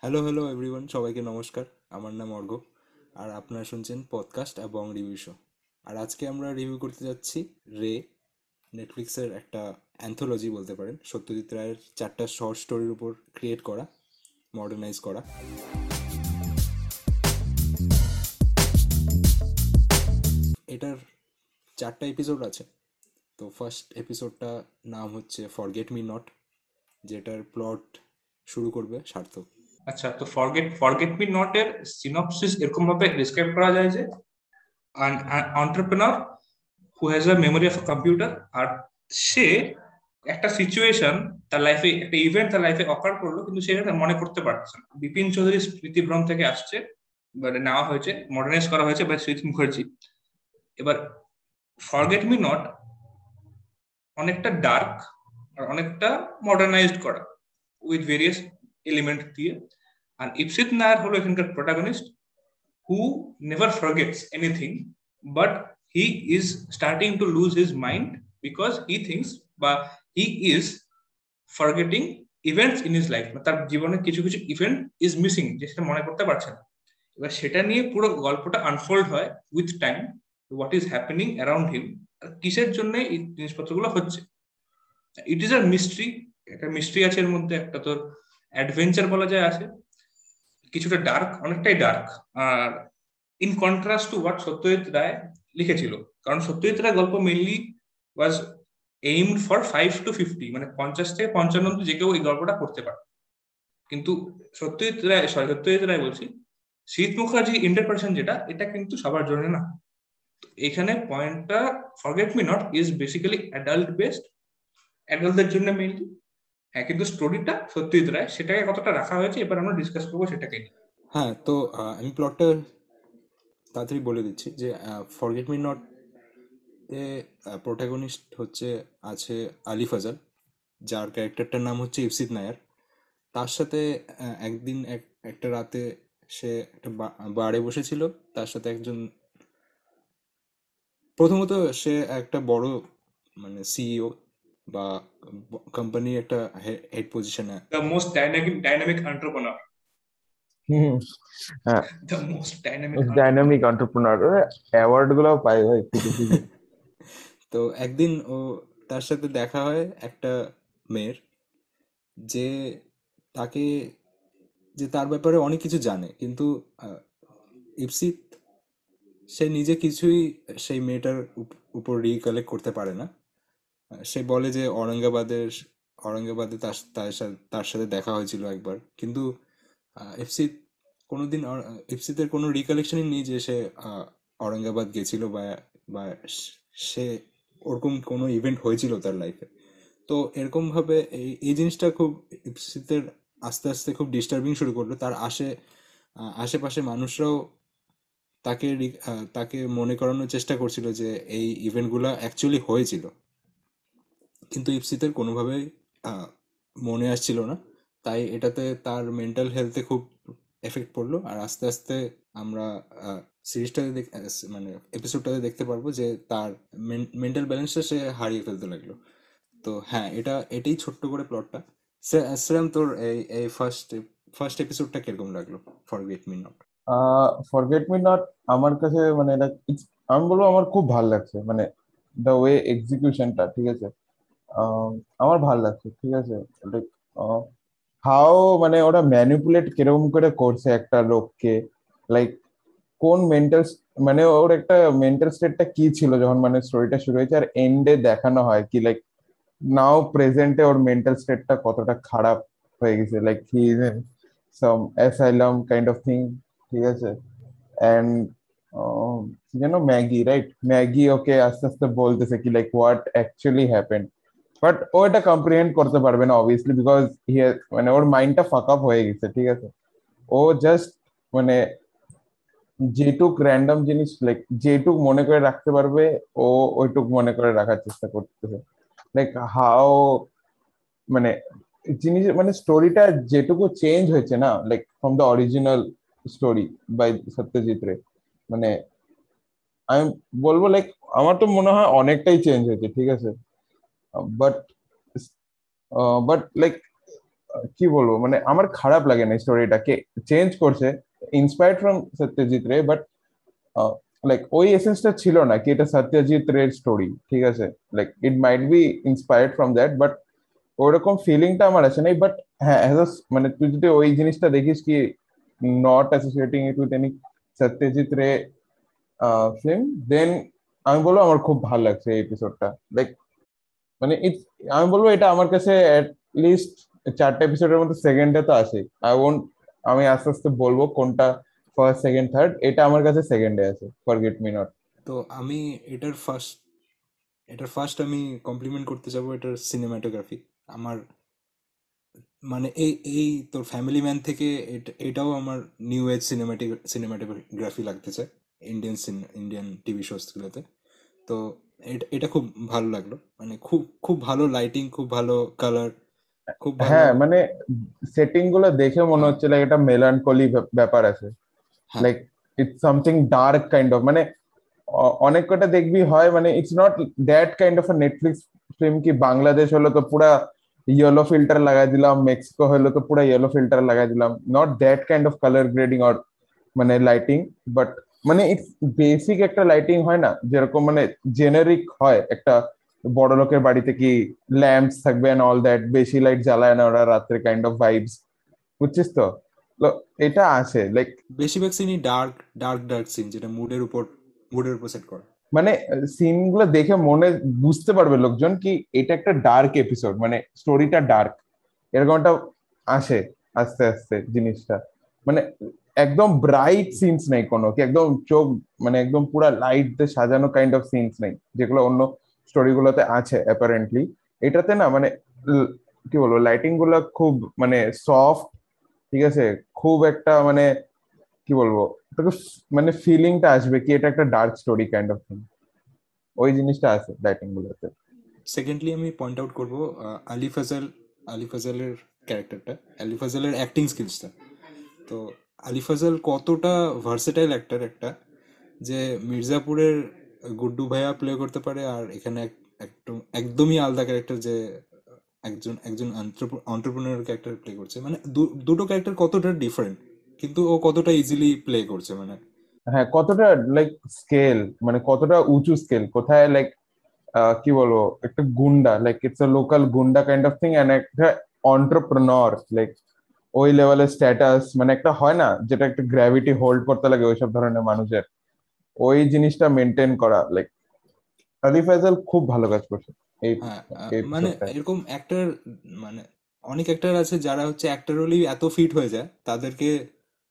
Hello hello everyone সবাইকে নমস্কার। আমার নাম অর্ঘ আর আপনারা শুনছেন পডকাস্ট এবং রিভিউ শো আর আজকে আমরা রিভিউ করতে যাচ্ছি রে নেটফ্লিক্সের একটা অ্যান্থোলজি বলতে পারেন। সত্যজিৎ রায়ের চারটা শর্ট স্টোরির উপর ক্রিয়েট করা মডার্নাইজ করা। এটার চারটা এপিসোড আছে। তো ফার্স্ট এপিসোডটা নাম হচ্ছে ফরগেট মি নট যেটার প্লট শুরু করবে সার্থক। আচ্ছা তো ফরগেট ফরগেট মি নট এর সিনপসিস এরকম ভাবে ডিসক্রাইব করা যায় যে, an entrepreneur has a memory of computer আর সে একটা সিচুয়েশন তার লাইফে একটা ইভেন্ট তার লাইফে অকার করল, কিন্তু সে মনে করতে পারছে না। বিপিন চৌধুরী স্মৃতিভ্রম থেকে আসছে মানে নেওয়া হয়েছে মডার্নাইজ করা হয়েছে বাই স্মৃতি মুখার্জি এবার ফরগেট মি নট অনেকটা ডার্ক আর অনেকটা মডার্নাইজড করা উইথ ভেরিয়াস এলিমেন্ট দিয়ে। আর ইপসিত নায়ার হলো এখানকার protagonist who never forgets anything but he is starting to lose his mind because he thinks বা he is forgetting events in his life তার জীবনে কিছু কিছু ইভেন্ট ইজ মিসিং যে সেটা মনে করতে পারছে না। এবার সেটা নিয়ে পুরো গল্পটা আনফোল্ড হয় with time what is happening around him আর কিসের জন্য এই জিনিসপত্রগুলো হচ্ছে। ইট ইজ আর মিস্ট্রি একটা মিস্ট্রি আছে এর মধ্যে, একটা তোর অ্যাডভেঞ্চার বলা যায় আছে। কিছুটা ডার্ক অনেকটাই dark R in contrast to what Satyajit Ray লিখেছিল, কারণ সত্যজিৎ রায় গল্প mainly was aimed for five to fifty মানে পঞ্চাশ থেকে পঞ্চান্ন যে কেউ এই গল্পটা করতে পারে কিন্তু সত্যজিৎ রায় সরি সত্যজিৎ রায় বলছি শীত মুখার্জি ইন্টারপ্রেশন যেটা, এটা কিন্তু সবার জন্য না। এখানে পয়েন্টটা forget me not is basically adult based অ্যাডাল্টদের জন্য মেইনলি হ্যাঁ কিন্তু স্টোরিটা সত্যি রায় সেটাকে কতটা রাখা হয়েছে, এবার আমরা ডিসকাস করব সেটাকে হ্যাঁ তো আমি প্লটটা তাড়াতাড়ি বলে দিচ্ছি যে ফরগেট মি নট এ প্রোটাগনিস্ট হচ্ছে, আছে আলি ফাজাল যার ক্যারেক্টারটার নাম হচ্ছে ইফসিত নায়ার। তার সাথে একদিন এক, একটা রাতে সে একটা বারে বসেছিল, তার সাথে একজন, প্রথমত সে একটা বড় মানে সিইও বা কোম্পানি একটা হেড পজিশনে the most dynamic dynamic entrepreneur হ্যাঁ। The most dynamic dynamic entrepreneur অ্যাওয়ার্ডগুলো পাই ভাই। তো একদিন ও তার সাথে দেখা হয় একটা মেয়ের যে তাকে যে তার ব্যাপারে অনেক কিছু জানে কিন্তু ইপসিত সে নিজে কিছুই সেই মেয়েটার উপর রিকালেক্ট করতে পারে না। সে বলে যে ঔরঙ্গাবাদের, ঔরঙ্গাবাদে তার তার সাথে দেখা হয়েছিল একবার। কিন্তু এফসিত কোনোদিন এফসিতের কোনো রিকালেকশনই নেই যে সে ঔরঙ্গাবাদ গেছিল বা বা সে ওরকম কোনো ইভেন্ট হয়েছিল তার লাইফে তো এরকমভাবে এই এই জিনিসটা খুব ইপসিতের আস্তে আস্তে খুব ডিস্টার্বিং শুরু করল। তার আশে আশেপাশে মানুষরাও তাকে তাকে মনে করানোর চেষ্টা করছিল যে এই ইভেন্টগুলো অ্যাকচুয়ালি হয়েছিল। কিন্তু ইপসিতের কোনোভাবেই মনে আসছিল না। তাই এটাতে তার মেন্টাল হেলথে খুব এফেক্ট পড়ল। আর আস্তে আস্তে আমরা সিরিজটাতে মানে এপিসোডটাতে দেখতে পারব যে তার মেন্টাল ব্যালেন্সটা সে হারিয়ে ফেলতে লাগল। তো হ্যাঁ এটা, এটাই ছোট্ট করে প্লটটা শ্রেয়াম, তোর এই এই ফার্স্ট ফার্স্ট এপিসোডটা কীরকম লাগল? Forget me not forget me not আমার কাছে মানে এটা আমি বলব আমার খুব ভালো লাগছে। মানে দ্য ওয়ে এক্সিকিউশনটা ঠিক আছে? আমার ভালো লাগছে, ঠিক আছে? লাইক হাও মানে ওরা ম্যানিপুলেট কীরকম করে করছে একটা লোককে? লাইক কোন মেন্টাল মানে ওর একটা মেন্টাল স্টেটটা কি ছিল যখন মানে স্টোরিটা শুরু হয়েছে আর এন্ডে দেখানো হয় কি? লাইক নাও প্রেজেন্টে ওর মেন্টাল স্টেটটা কতটা খারাপ হয়ে গেছে? Like he is in some asylum kind of thing ঠিক আছে? অ্যান্ড যেন ম্যাগি রাইট ম্যাগি ওকে আস্তে আস্তে বলতেছে কি like what actually happened but ও এটা কম্প্রিহেন্ড করতে পারবে না অবভিয়াসলি বিকজ মানে ওর মাইন্ডটা ফাক আপ হয়ে গেছে, ঠিক আছে? ও জাস্ট মানে যেটুক র্যান্ডম জিনিস লাইক যেটুক মনে করে রাখতে পারবে, ও ওইটুক মনে করে রাখার চেষ্টা করতেছে। লাইক হাও মানে জিনিস মানে স্টোরিটা যেটুকু চেঞ্জ হয়েছে না like from the original story by Satyajit Ray মানে আমি বলব লাইক আমার তো মনে হয় অনেকটাই চেঞ্জ হয়েছে, ঠিক আছে? বাট বাট লাইক কি বলব? মানে আমার খারাপ লাগে না স্টোরিটাকে চেঞ্জ করছে inspired from Satyajit Ray but like ওই এসেন্সটা ছিল না কি এটা সত্যজিৎ রের স্টোরি ঠিক আছে? Like it might be inspired from that but ওরকম ফিলিংটা আমার আছে নাই বাট হ্যাঁ মানে তুই যদি ওই জিনিসটা দেখিস কি not associating it with any Satyajit Ray film then আমি বলব আমার খুব ভালো লাগছে এই এপিসোডটা লাইক মানে আমি বলব এটা আমার কাছে লিস্ট চারটা এপিসোডের মধ্যে সেকেন্ডে তো আছে আই ওন্ট আমি আস্তে আস্তে বলব কোনটা ফার্স্ট সেকেন্ড থার্ড এটা আমার কাছে সেকেন্ডে আছে ফরগেট মি নট তো আমি এটার ফার্স্ট এটার ফার্স্ট আমি কমপ্লিমেন্ট করতে যাব এটার সিনেমাটোগ্রাফি আমার মানে এই এই তোর ফ্যামিলি ম্যান থেকে এটাও আমার নিউ এজ সিনেমাটিক সিনেমাটোগ্রাফি লাগতেছে ইন্ডিয়ান ইন্ডিয়ান টিভি শোসগুলোতে তো এটা খুব ভালো লাগল। মানে খুব খুব ভালো লাইটিং খুব ভালো কালার খুব হ্যাঁ মানে সেটিংগুলো দেখে মনে হচ্ছে লাইক এটা মেলানকলি ব্যাপার আছে। Like it's something dark kind of মানে অনেক কটা দেখবি হয় মানে it's not that kind of Netflix film কি বাংলাদেশ হলো তো পুরা ইয়েলো ফিল্টার লাগাই দিলাম মেক্সিকো হলো তো পুরা ইয়েলো ফিল্টার লাগাই দিলাম not that kind of colour grading or মানে লাইটিং বাট মানে বেসিক একটা লাইটিং হয় না? যেরকম মানে জেনারিক হয় একটা বড় লোকের বাড়িতে কি ল্যাম্পস থাকবে এন্ড অল দ্যাট বেশি লাইট জ্বালায় না ওরা রাত্রে কাইন্ড অফ ভাইবস বুঝছিস তো? এটা আছে লাইক বেশিরভাগ সিনই ডার্ক ডার্ক ডার্ক সিন যেটা মুডের উপর মুডের উপর সেট করে। মানে সিনগুলো দেখে মনে বুঝতে পারবে লোকজন কি এটা একটা ডার্ক এপিসোড মানে স্টোরিটা ডার্ক এরকম একটা আসে আস্তে আস্তে জিনিসটা। মানে একদম ব্রাইট সিনস নেই কোনো, কি একদম চোখ মানে একদম পুরা লাইট দিয়ে সাজানো কাইন্ড অফ সিনস নেই, যেগুলো অন্য স্টোরি গুলোতে আছে অ্যাপারেন্টলি এটাতে না মানে কি বলব লাইটিংগুলো খুব মানে সফট ঠিক আছে? খুব একটা মানে কি বলব মানে ফিলিংটা আসবে কি এটা একটা dark story kind of thing ওই জিনিসটা আছে লাইটিং গুলোতে। সেকেন্ডলি আমি পয়েন্ট আউট করব আলি ফাজাল, আলি ফাজালের ক্যারেক্টারটা আলি ফাজালের অ্যাক্টিং স্কিলসটা তো আলি ফাজাল কতটা ভার্সেটাইল অ্যাক্টার একটা যে মির্জাপুরের গুড্ডু ভাইয়া প্লে করতে পারে আর এখানে একদম একদমই আলাদা ক্যারেক্টার যে একজন একজন অন্টারপ্রিনার ক্যারেক্টার প্লে করছে। মানে দুটো ক্যারেক্টার কতটা ডিফারেন্ট কিন্তু ও কতটা ইজিলি প্লে করছে মানে। হ্যাঁ কতটা লাইক স্কেল মানে কতটা উঁচু স্কেল কোথায় লাইক কি বলব, একটা গুন্ডা like it's a local goonda kind of thing and একটা অন্টারপ্রেনর লাইক ওই লেভেলের স্ট্যাটাস মানে একটা হয় না যেটা একটা গ্র্যাভিটি হোল্ড করতে লাগে ওইসব ধরনের মানুষের ওই জিনিসটা মেনটেন করা লাইক আলি ফাইজাল খুব ভালো কাজ করছে। এই হ্যাঁ, মানে এরকম অ্যাক্টর মানে অনেক অ্যাক্টর আছে যারা হচ্ছে অ্যাক্টর হলেই এত ফিট হয়ে যায় তাদেরকে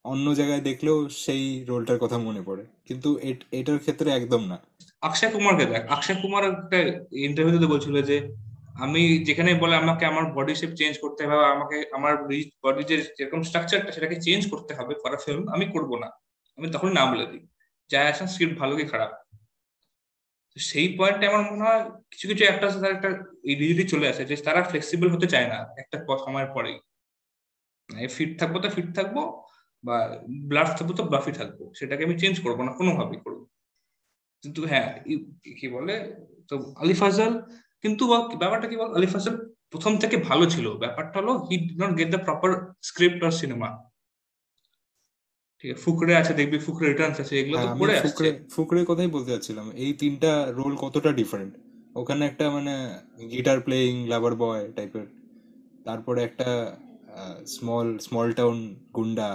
অন্য জায়গায় দেখলেও সেই রোলটার কথা মনে পড়ে। কিন্তু এটার ক্ষেত্রে একদম না। অক্ষয় কুমারকে দেখ অক্ষয় কুমার একটা ইন্টারভিউতে বলছিল যে আমি যেখানে বলে আমাকে আমার বডি শেপ চেঞ্জ করতে হবে আমাকে আমার বডি যে যেরকম স্ট্রাকচারটা সেটাকে চেঞ্জ করতে হবে ফর ফিল্ম আমি করব না। আমি তখন নাম বলে দিই। যা আসা স্ক্রিপ্ট ভালো কি খারাপ? সেই পয়েন্টে আমার মনে হয় কিছু কিছু একটা তার একটা রিজিডি চলে আসে, যে তারা ফ্লেক্সিবল হতে চায় না একটা সময়ের পরেই। ফিট থাকব তো ফিট থাকব, বা ব্লাড থাকব তো ব্লাফি থাকব। সেটাকে আমি চেঞ্জ করব না, কোনোভাবেই করব কিন্তু হ্যাঁ কি বলে? তো আলি ফাজাল কিন্তু ব্যাপারটা কি বল আলি ফাজাল প্রথম থেকে ভালো ছিল। ব্যাপারটা হলো he not get the proper script or cinema ঠিক আছে ফুকরে আছে দেখবি ফুকরে রিটার্নস আছে এগুলো তো হ্যাঁ, পড়ে আসছে। ফুকরে কথাই বলতে যাচ্ছিলাম এই তিনটা রোল কতটা ডিফারেন্ট ওখানে একটা মানে গিটার প্লেইং লাভার বয় টাইপের তারপরে একটা স্মল স্মল টাউন গুন্ডা।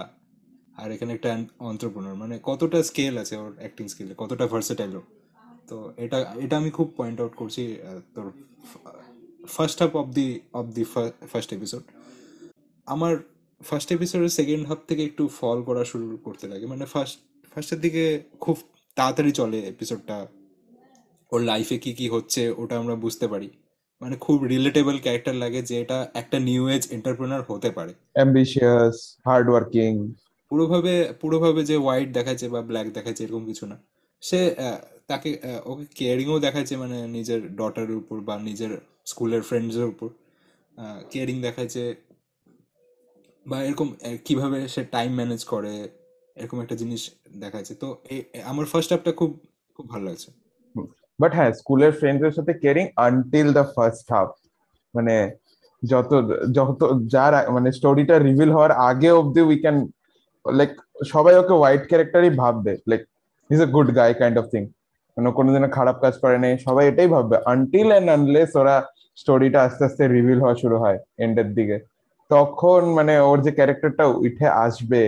আর এখানে একটা অন্টারপ্রেনার মানে কতটা স্কেল আছে ওর অ্যাক্টিং স্কিলে কতটা ভার্সেটাইল তো এটা এটা আমি খুব পয়েন্ট আউট করছি তোর first half of the of the first episode আমার ফার্স্ট এপিসোডের সেকেন্ড হাফ থেকে একটু ফল করা শুরু করতে লাগে। মানে ফার্স্ট ফার্স্টের দিকে খুব তাড়াতাড়ি চলে এপিসোডটা ওর লাইফে কি কি হচ্ছে ওটা আমরা বুঝতে পারি। মানে খুব রিলেটেবল ক্যারেক্টার লাগে যে এটা একটা নিউ এজ এন্টারপ্রেনার হতে পারে। অ্যাম্বিশিয়াস হার্ড ওয়ার্কিং পুরোভাবে পুরোভাবে যে হোয়াইট দেখাচ্ছে বা ব্ল্যাক দেখাচ্ছে এরকম কিছু না। সে তাকে ওকে কেয়ারিংও দেখাচ্ছে মানে নিজের ডটারের উপর বা নিজের স্কুলের ফ্রেন্ডসের উপর। কেয়ারিং দেখাচ্ছে বা এরকম কীভাবে সে টাইম ম্যানেজ করে, এরকম একটা জিনিস দেখাচ্ছে তো আমার ফার্স্ট হাফটা খুব খুব ভালো লাগছে। বাট হ্যাঁ স্কুলের ফ্রেন্ডসদের সাথে caring until the first half মানে যত যত, যার মানে স্টোরিটা রিভিল হওয়ার আগে অব্দি উই ক্যান লাইক সবাই ওকে হোয়াইট ক্যারেক্টারই ভাববে। Like is a good guy kind of thing মানে কোনোদিনও খারাপ কাজ করে নেই। সবাই এটাই ভাববে আনটিল এন্ড আনলেস ওরা স্টোরিটা আস্তে আস্তে রিভিল হওয়া শুরু হয় এন্ডের দিকে। তখন মানে ওর যে ক্যারেক্টারটা উঠে আসবে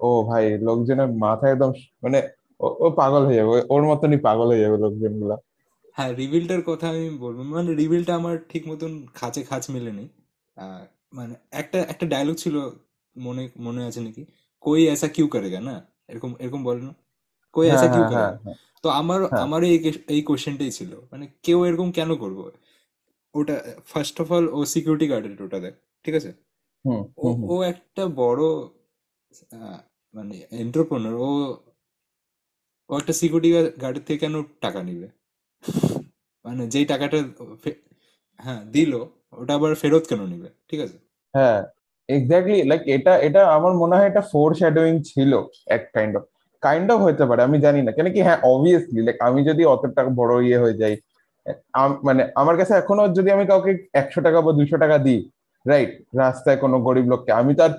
ও ভাই লোকজনের মাথা একদম মানে ও পাগল হয়ে যাবে ওর মতনই পাগল হয়ে যাবে লোকজনগুলা হ্যাঁ রিভিলটার কথা আমি বলব। মানে রিভিলটা আমার ঠিক মতন খাঁচে খাঁচ মেলেনি। মানে একটা একটা ডায়লগ ছিল মনে মনে আছে নাকি? কই এসা কিউ করেগা? না? এরকম এরকম বলে না? কই এসা কিউ করেগা? তো আমার আমার এই এই কোশ্চেনটাই ছিল। মানে কেউ এরকম কেন করব? ওটা ফার্স্ট অফ অল ও সিকিউরিটি গার্ডের ওটা দেখ ঠিক আছে? ও একটা বড় মানে এন্টারপ্রনার ও ও একটা সিকিউরিটি গার্ডের থেকে কেন টাকা নিবে? মানে যেই টাকাটা হ্যাঁ দিল ওটা আবার ফেরত কেন নিবে? ঠিক আছে? হ্যাঁ এক্স্যাক্টলি লাইক এটা এটা আমার মনে হয় এটা ফোর শ্যাডোয়িং ছিল এক কাইন্ড অফ কাইন্ড অফ হতে পারে, আমি জানি না। কেন কি হ্যাঁ অবভিয়াসলি লাইক আমি যদি অতটা বড় ইয়ে হয়ে যাই মানে আমার কাছে এখনও যদি আমি কাউকে একশো টাকা বা দুইশো টাকা দিই রাইট রাস্তায় কোনো গরিব লোককে, আমি তার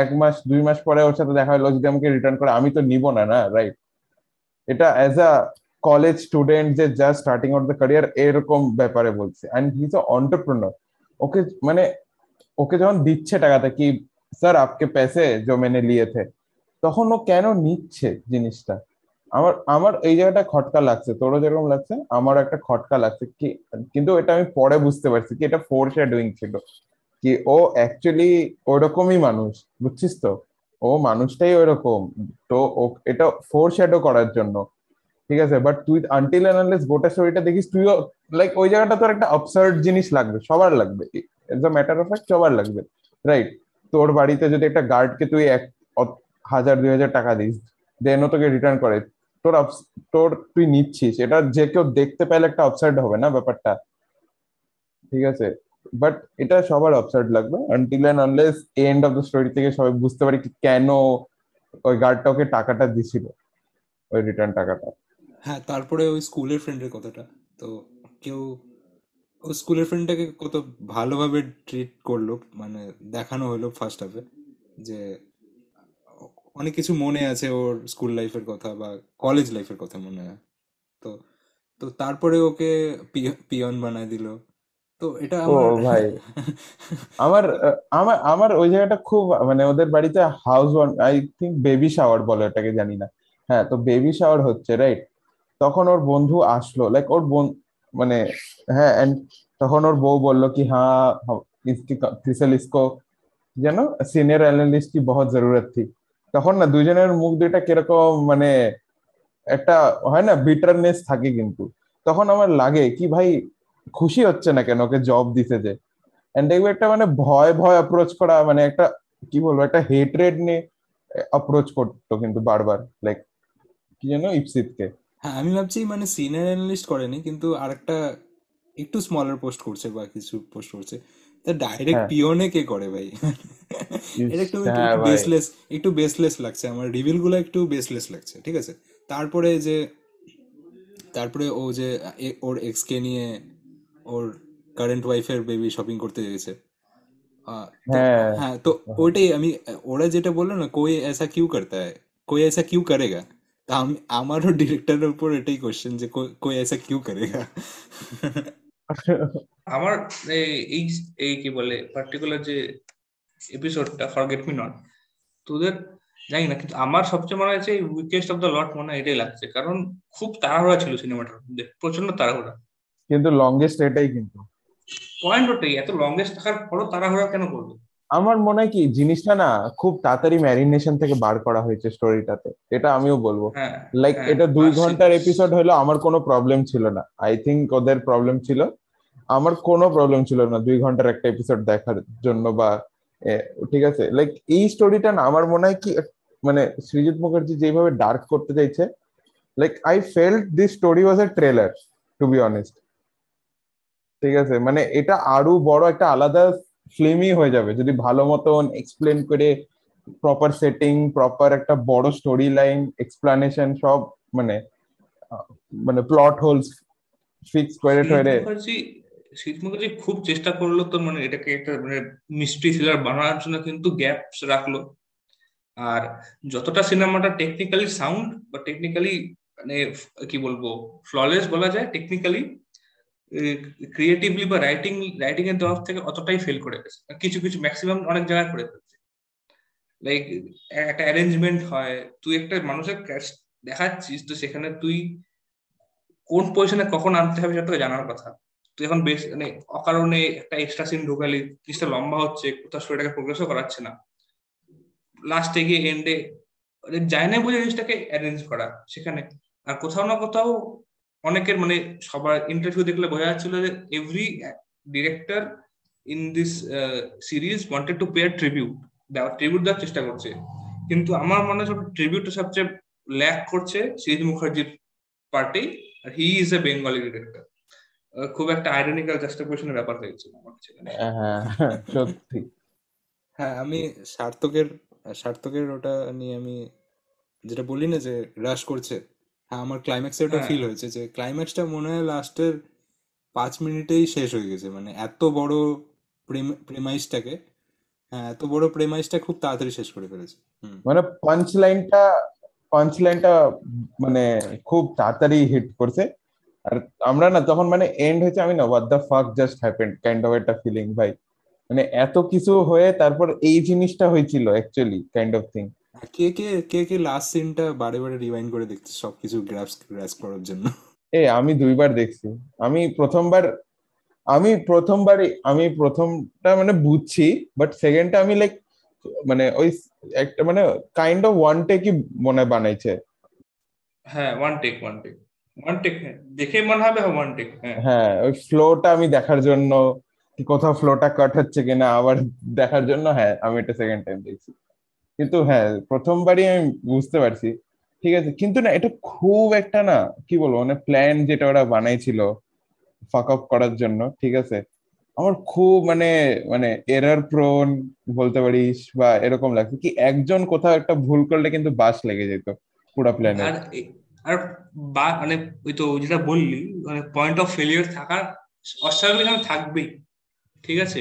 এক মাস, দুই মাস পরে ওর সাথে দেখা হলো যদি আমাকে রিটার্ন করে, আমি তো নিব না না রাইট এটা অ্যাজ আ কলেজ স্টুডেন্ট যে just starting out the career এরকম ব্যাপারে বলছে। And he is entrepreneur okay মানে ওকে যখন দিচ্ছে টাকাটা কি স্যার আপকে পেসে জো মেনে লিয়ে থে তখন ও কেন নিচ্ছে জিনিসটা? আমার আমার এই জায়গাটা খটকা লাগছে, তোরও যেরকম লাগছে, আমারও একটা খটকা লাগছে কি, কিন্তু এটা আমি পরে বুঝতে পারছি কি, এটা ফোর শেডুইং ছিল কি ও অ্যাকচুয়ালি ওরকমই মানুষ, বুঝছিস তো? ও মানুষটাই ওইরকম তো ও, এটা ফোর শ্যাডো করার জন্য, ঠিক আছে? বাট তুই আনটিল অ্যানালিস গোটা স্টোরিটা দেখিস, তুইও লাইক ওই জায়গাটা তোর একটা অবসার্ড জিনিস লাগবে, সবার লাগবে as a matter of fact সবার লাগবে রাইট তোর বাড়িতে যদি একটা গার্ডকে তুই হাজার, দুই হাজার টাকা দিস দেনও তোকে রিটার্ন করে। তোর তোর তুই নিচ্ছিস। এটা যে কেউ দেখতে পেলে একটা অবসার্ড হবে না ব্যাপারটা। ঠিক আছে? বাট এটা সবার অবসার্ড লাগবে। Until and unless end of the story থেকে সবাই বুঝতে পারি কেন ওই গার্ডটা ওকে টাকাটা দিছিল, ওই রিটার্ন টাকাটা। হ্যাঁ তারপরে ওই স্কুলের ফ্রেন্ডের কথাটা। তো কেউ, ও স্কুলের ফ্রেন্ডটাকে কত ভালোভাবে ট্রিট করল মানে দেখানো হলো ফার্স্ট হাফে যে অনেক কিছু মনে আছে ওর স্কুল লাইফের কথা বা কলেজ লাইফের কথা মনে হয়। তো তো তারপরে ওকে পিয়ন বানায় দিল। তো এটা আমার ভাই। আমার আমার আমার ওই জায়গাটা খুব মানে ওদের বাড়িতে house I think baby shower বলে ওটাকে জানি না। হ্যাঁ তো বেবি শাওয়ার হচ্ছে রাইট তখন ওর বন্ধু আসলো লাইক ওর বোন মানে হ্যাঁ এন্ড তখন ওর বউ বলল কি হ্যাঁ যেন সিনিয়র অ্যানালিস্ট কি বহুত জরুরত থी। তখন না দুজনের মুখ দুইটা কীরকম মানে একটা হয় না বিটারনেস থাকে কিন্তু। তখন আমার লাগে কি ভাই খুশি হচ্ছে না কেন ওকে জব দিতে যে? এন্ড দেখবে একটা মানে ভয় ভয় অ্যাপ্রোচ করা মানে একটা কি বলব, একটা হেট্রেড নিয়ে অ্যাপ্রোচ করতো কিন্তু বারবার লাইক কি যেন ইপসিতকে হ্যাঁ আমি ভাবছি মানে সিনিয়র অ্যানালিস্ট করেনি, কিন্তু আরেকটা একটু স্মলার পোস্ট করছে বা কিছু পোস্ট করছে। ডাইরেক্ট পিওনে কে করে ভাই? এটা একটু বেসলেস একটু বেসলেস লাগছে। আমার রিভিলগুলো একটু বেসলেস লাগছে ঠিক আছে? তারপরে যে তারপরে ও যে ওর এক্স কে নিয়ে ওর কারেন্ট ওয়াইফের বেবি শপিং করতে গেছে। হ্যাঁ। তো ওইটাই আমি ওরা যেটা বলল না কই এসা কিউ করতে হয় কই এসা কিউ করেগা তা আমি আমারও ডিরেক্টরের উপর এটাই কোশ্চেন যে কই এসা কিউ করেগা আমার এই এই কি বলে পার্টিকুলার যে এপিসোডটা ফরগেট মি নট তোদের জানি না কিন্তু আমার সবচেয়ে মনে হয়েছে উইকেস্ট অফ দ্য লট মনে হয় এটাই লাগছে। কারণ খুব তাড়াহুড়া ছিল সিনেমাটার মধ্যে প্রচণ্ড তাড়াহুড়া। কিন্তু লংগেস্ট এটাই কিন্তু। পয়েন্ট ওটাই এত লংগেস্ট থাকার পরও তাড়াহুড়া কেন করবে? আমার মনে হয় কি জিনিসটা না খুব তাড়াতাড়ি ম্যারিনেশন থেকে বার করা হয়েছে স্টোরিটাতে এটা আমিও বলব। লাইক হ্যাঁ, এটা দুই ঘণ্টার এপিসোড হলো আমার কোনো প্রবলেম ছিল না। আই থিঙ্ক ওদের প্রবলেম ছিল আমার কোনো প্রবলেম ছিল না দুই ঘণ্টার একটা এপিসোড দেখার জন্য বা ঠিক আছে? লাইক এই স্টোরিটা না আমার মনে হয় কি মানে সৃজিত মুখার্জি যেভাবে ডার্ক করতে চাইছে like I felt this story was a trailer to be honest ঠিক আছে? মানে এটা আরও বড় একটা আলাদা ফিল্মই হয়ে যাবে যদি ভালো মতন এক্সপ্লেন করে প্রপার সেটিং প্রপার একটা বড় স্টোরি লাইন এক্সপ্লানেশন সব মানে মানে প্লট হোলস ফিক্স করে ঠরে শীত মুখার্জি খুব চেষ্টা করল তো মানে এটাকে একটা মানে মিস্ট্রি থ্রিলার বানানোর জন্য কিন্তু গ্যাপস রাখল। আর যতটা সিনেমাটা টেকনিক্যালি সাউন্ড বা টেকনিক্যালি মানে কি বলব ফ্ললেস বলা যায় টেকনিক্যালি ক্রিয়েটিভলি বা রাইটিং রাইটিং এর তরফ থেকে অতটাই ফেল করে গেছে। কিছু কিছু ম্যাক্সিমাম অনেক জায়গায় করে ফেলছে। লাইক একটা অ্যারেঞ্জমেন্ট হয়, তুই একটা মানুষের দেখাচ্ছিস, তো সেখানে তুই কোন পজিশনে কখন আনতে হবে সেটা জানার কথা। এখন বেশ মানে অকারণে একটা এক্সট্রা সিন ঢোকালি, জিনিসটা লম্বা হচ্ছে, কোথাও স্টোরিটাকে প্রোগ্রেসও করাচ্ছে না। লাস্টে গিয়ে এন্ডে যায় না বলে জিনিসটাকে অ্যারেঞ্জ করা সেখানে। আর কোথাও না কোথাও অনেকের মানে সবার ইন্টারভিউ দেখলে বোঝা যাচ্ছিল যে every director in this series wanted to pay tribute দেওয়া ট্রিবিউট দেওয়ার চেষ্টা করছে। কিন্তু আমার মনে হয় ট্রিবিউটটা সবচেয়ে ল্যাক করছে, সিরিজ মুখার্জির party R he is a Bengali director খুব একটা আইরনিক্যাল জাস্টিফিকেশনের ব্যাপার হয়েছে আমার কাছে হ্যাঁ হ্যাঁ, সত্যি। হ্যাঁ আমি সার্থকের সার্থকের ওটা নিয়ে আমি যেটা বলি না যে রাশ করছে হ্যাঁ আমার ক্লাইম্যাক্সে ওটা হ্যাঁ। ফিল হয়েছে যে ক্লাইম্যাক্সটা মনে হয় লাস্টের পাঁচ মিনিটেই শেষ হয়ে গেছে মানে এত বড় প্রেমাইসটাকে হ্যাঁ এত বড় প্রেমাইসটা খুব তাড়াতাড়ি শেষ করে ফেলেছে হুম। মানে পাঞ্চ লাইনটা পাঞ্চ লাইনটা মানে খুব তাড়াতাড়ি হিট করছে। আর আমরা না তখন মানে এন্ড হয়েছে আমি না what the fuck just happened kind of একটা ফিলিং ভাই। মানে এত কিছু হয়ে তারপর এই জিনিসটা হয়েছিল অ্যাকচুয়ালি কাইন্ড অফ থিং কে কে কে কে লাস্ট সিনটা বারে বারে রিওয়াইন্ড করে দেখছে সবকিছু গ্রাস গ্রাস করার জন্য? এ আমি দুইবার দেখছি। আমি প্রথমবার আমি প্রথমবারই আমি প্রথমটা মানে বুঝছি বাট সেকেন্ডটা আমি লাইক মানে ওই একটা মানে কাইন্ড অফ ওয়ান টেকই মনে বানাইছে। হ্যাঁ one take one take one take হ্যাঁ। দেখে মনে হবে ওয়ান টেক হ্যাঁ। হ্যাঁ ওই ফ্লোটা আমি দেখার জন্য কোথাও ফ্লোটা কাট হচ্ছে কিনা আবার দেখার জন্য হ্যাঁ আমি এটা সেকেন্ড টাইম দেখছি। কিন্তু হ্যাঁ প্রথমবারই আমি বুঝতে পারছি। ঠিক আছে কিন্তু না এটা খুব একটা না কি বলব মানে প্ল্যান যেটা ওরা বানাইছিল ফাক আপ করার জন্য ঠিক আছে? আমার খুব মানে মানে এরার প্রোন বলতে পারিস বা এরকম লাগছে কি একজন কোথাও একটা ভুল করলে কিন্তু বাস লেগে যেত পুরো প্ল্যানে আর বা মানে ওই তো যেটা বললি মানে পয়েন্ট অফ ফেলিয়ার থাকার অস্বাভাবিক থাকবেই, ঠিক আছে?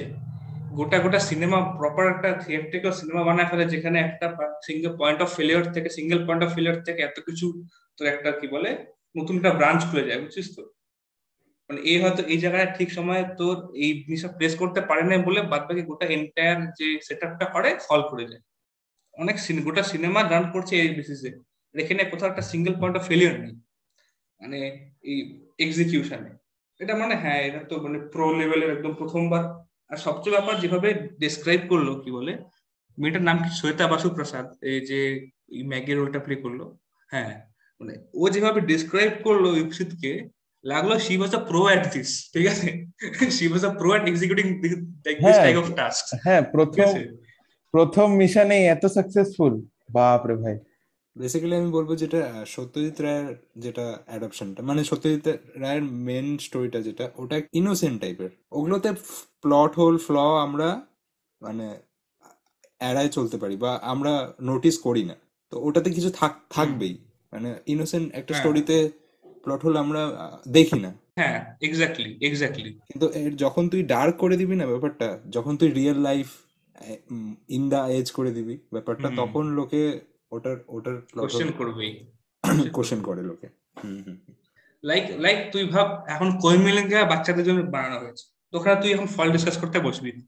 গোটা গোটা সিনেমা প্রপার একটা থিয়েট্রিক্যাল সিনেমা বানায় ফেলে, যেখানে একটা সিঙ্গেল পয়েন্ট অফ ফেলিয়ার থেকে সিঙ্গেল পয়েন্ট অফ ফেলিয়ার থেকে এত কিছু তোর একটা কি বলে, নতুন একটা ব্রাঞ্চ খুলে যায়, বুঝছিস তো? মানে এই হয়তো এই জায়গায় ঠিক সময়ে তোর এই জিনিসটা প্লেস করতে পারে না বলে বাদ বাকি গোটা এন্টায়ার যে সেট আপটা করে ফল করে যায়। অনেক গোটা সিনেমা রান করছে এই বেসিসে এখানে কোথাও একটা সিঙ্গেল পয়েন্ট অফ ফেলিয়ার নেই। মানে এই এক্সিকিউশনে এটা মানে হ্যাঁ এটা তো মানে প্রো লেভেলের একদম প্রথমবার। আর সবচেয়ে ব্যাপার যেভাবে ডিসক্রাইব করল কি বলে? মেয়েটার নাম কি? শ্বেতা বাসু প্রসাদ এই যে ম্যাগি রোলটা প্লে করল। হ্যাঁ মানে ও যেভাবে ডিসক্রাইব করল ইপসিতকে লাগল she was a pro at this ঠিক আছে? She was a pro at executing this. Type of task হ্যাঁ প্রথম প্রথম মিশনে এত সাকসেসফুল বাপ রে ভাই। বেসিক্যালি আমি বলব যেটা সত্যজিৎ রায়ের যেটা অ্যাডাপশনটা মানে সত্যজিৎ রায়ের মেন স্টোরিটা যেটা ওটা ইনোসেন্ট টাইপের ওগুলোতে প্লট হোল ফ্ল আমরা মানে এড়ায় চলতে পারি বা আমরা নোটিস করি না। তো ওটাতে কিছু থাক থাকবেই। মানে ইনোসেন্ট একটা। স্টোরিতে প্লট হোল আমরা দেখি না। হ্যাঁ এক্স্যাক্টলি এক্স্যাক্টলি কিন্তু এর যখন তুই ডার্ক করে দিবি না ব্যাপারটা যখন তুই real life in the edge করে দিবি ব্যাপারটা তখন লোকে ওটার ওটার কোশ্চেন করবেই কোশ্চেন করে লোকে হুম হুম হুম। লাইক লাইক তুই ভাব এখন কৈমিলিঙ্গা বাচ্চাদের জন্য বানানো হয়েছে তো ওখানে তুই এখন ফল ডিসকাস করতে বসবি না।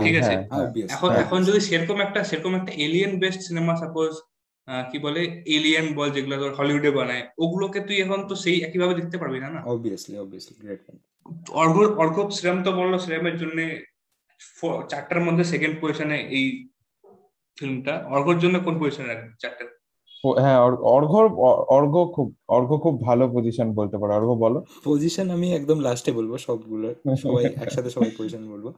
ঠিক আছে। হ্যাঁ হ্যাঁ। Obvious, এখন হ্যাঁ। এখন যদি সেরকম একটা সেরকম একটা এলিয়েন বেসড সিনেমা সাপোজ কি বলে এলিয়েন বল যেগুলো তোর হলিউডে বানায় ওগুলোকে তুই এখন তো সেই একইভাবে দেখতে পারবি না না obviously obviously great point অর্ঘ অর্ঘ শ্রীরাম তো বলল শ্রীরামের জন্য চারটার মধ্যে সেকেন্ড পজিশনে এই ফিল্মটা? অর্ঘর জন্য কোন পজিশনে রাখবে চারটা। হ্যাঁ অর- অর্ঘ্য অ- অর্ঘ্য খুব অর্ঘ খুব ভালো পজিশন বলতে পারো। অর্ঘ বলো। পজিশন আমি একদম লাস্টে বলব সবগুলো। সবাই একসাথে সবাই পজিশন বলব।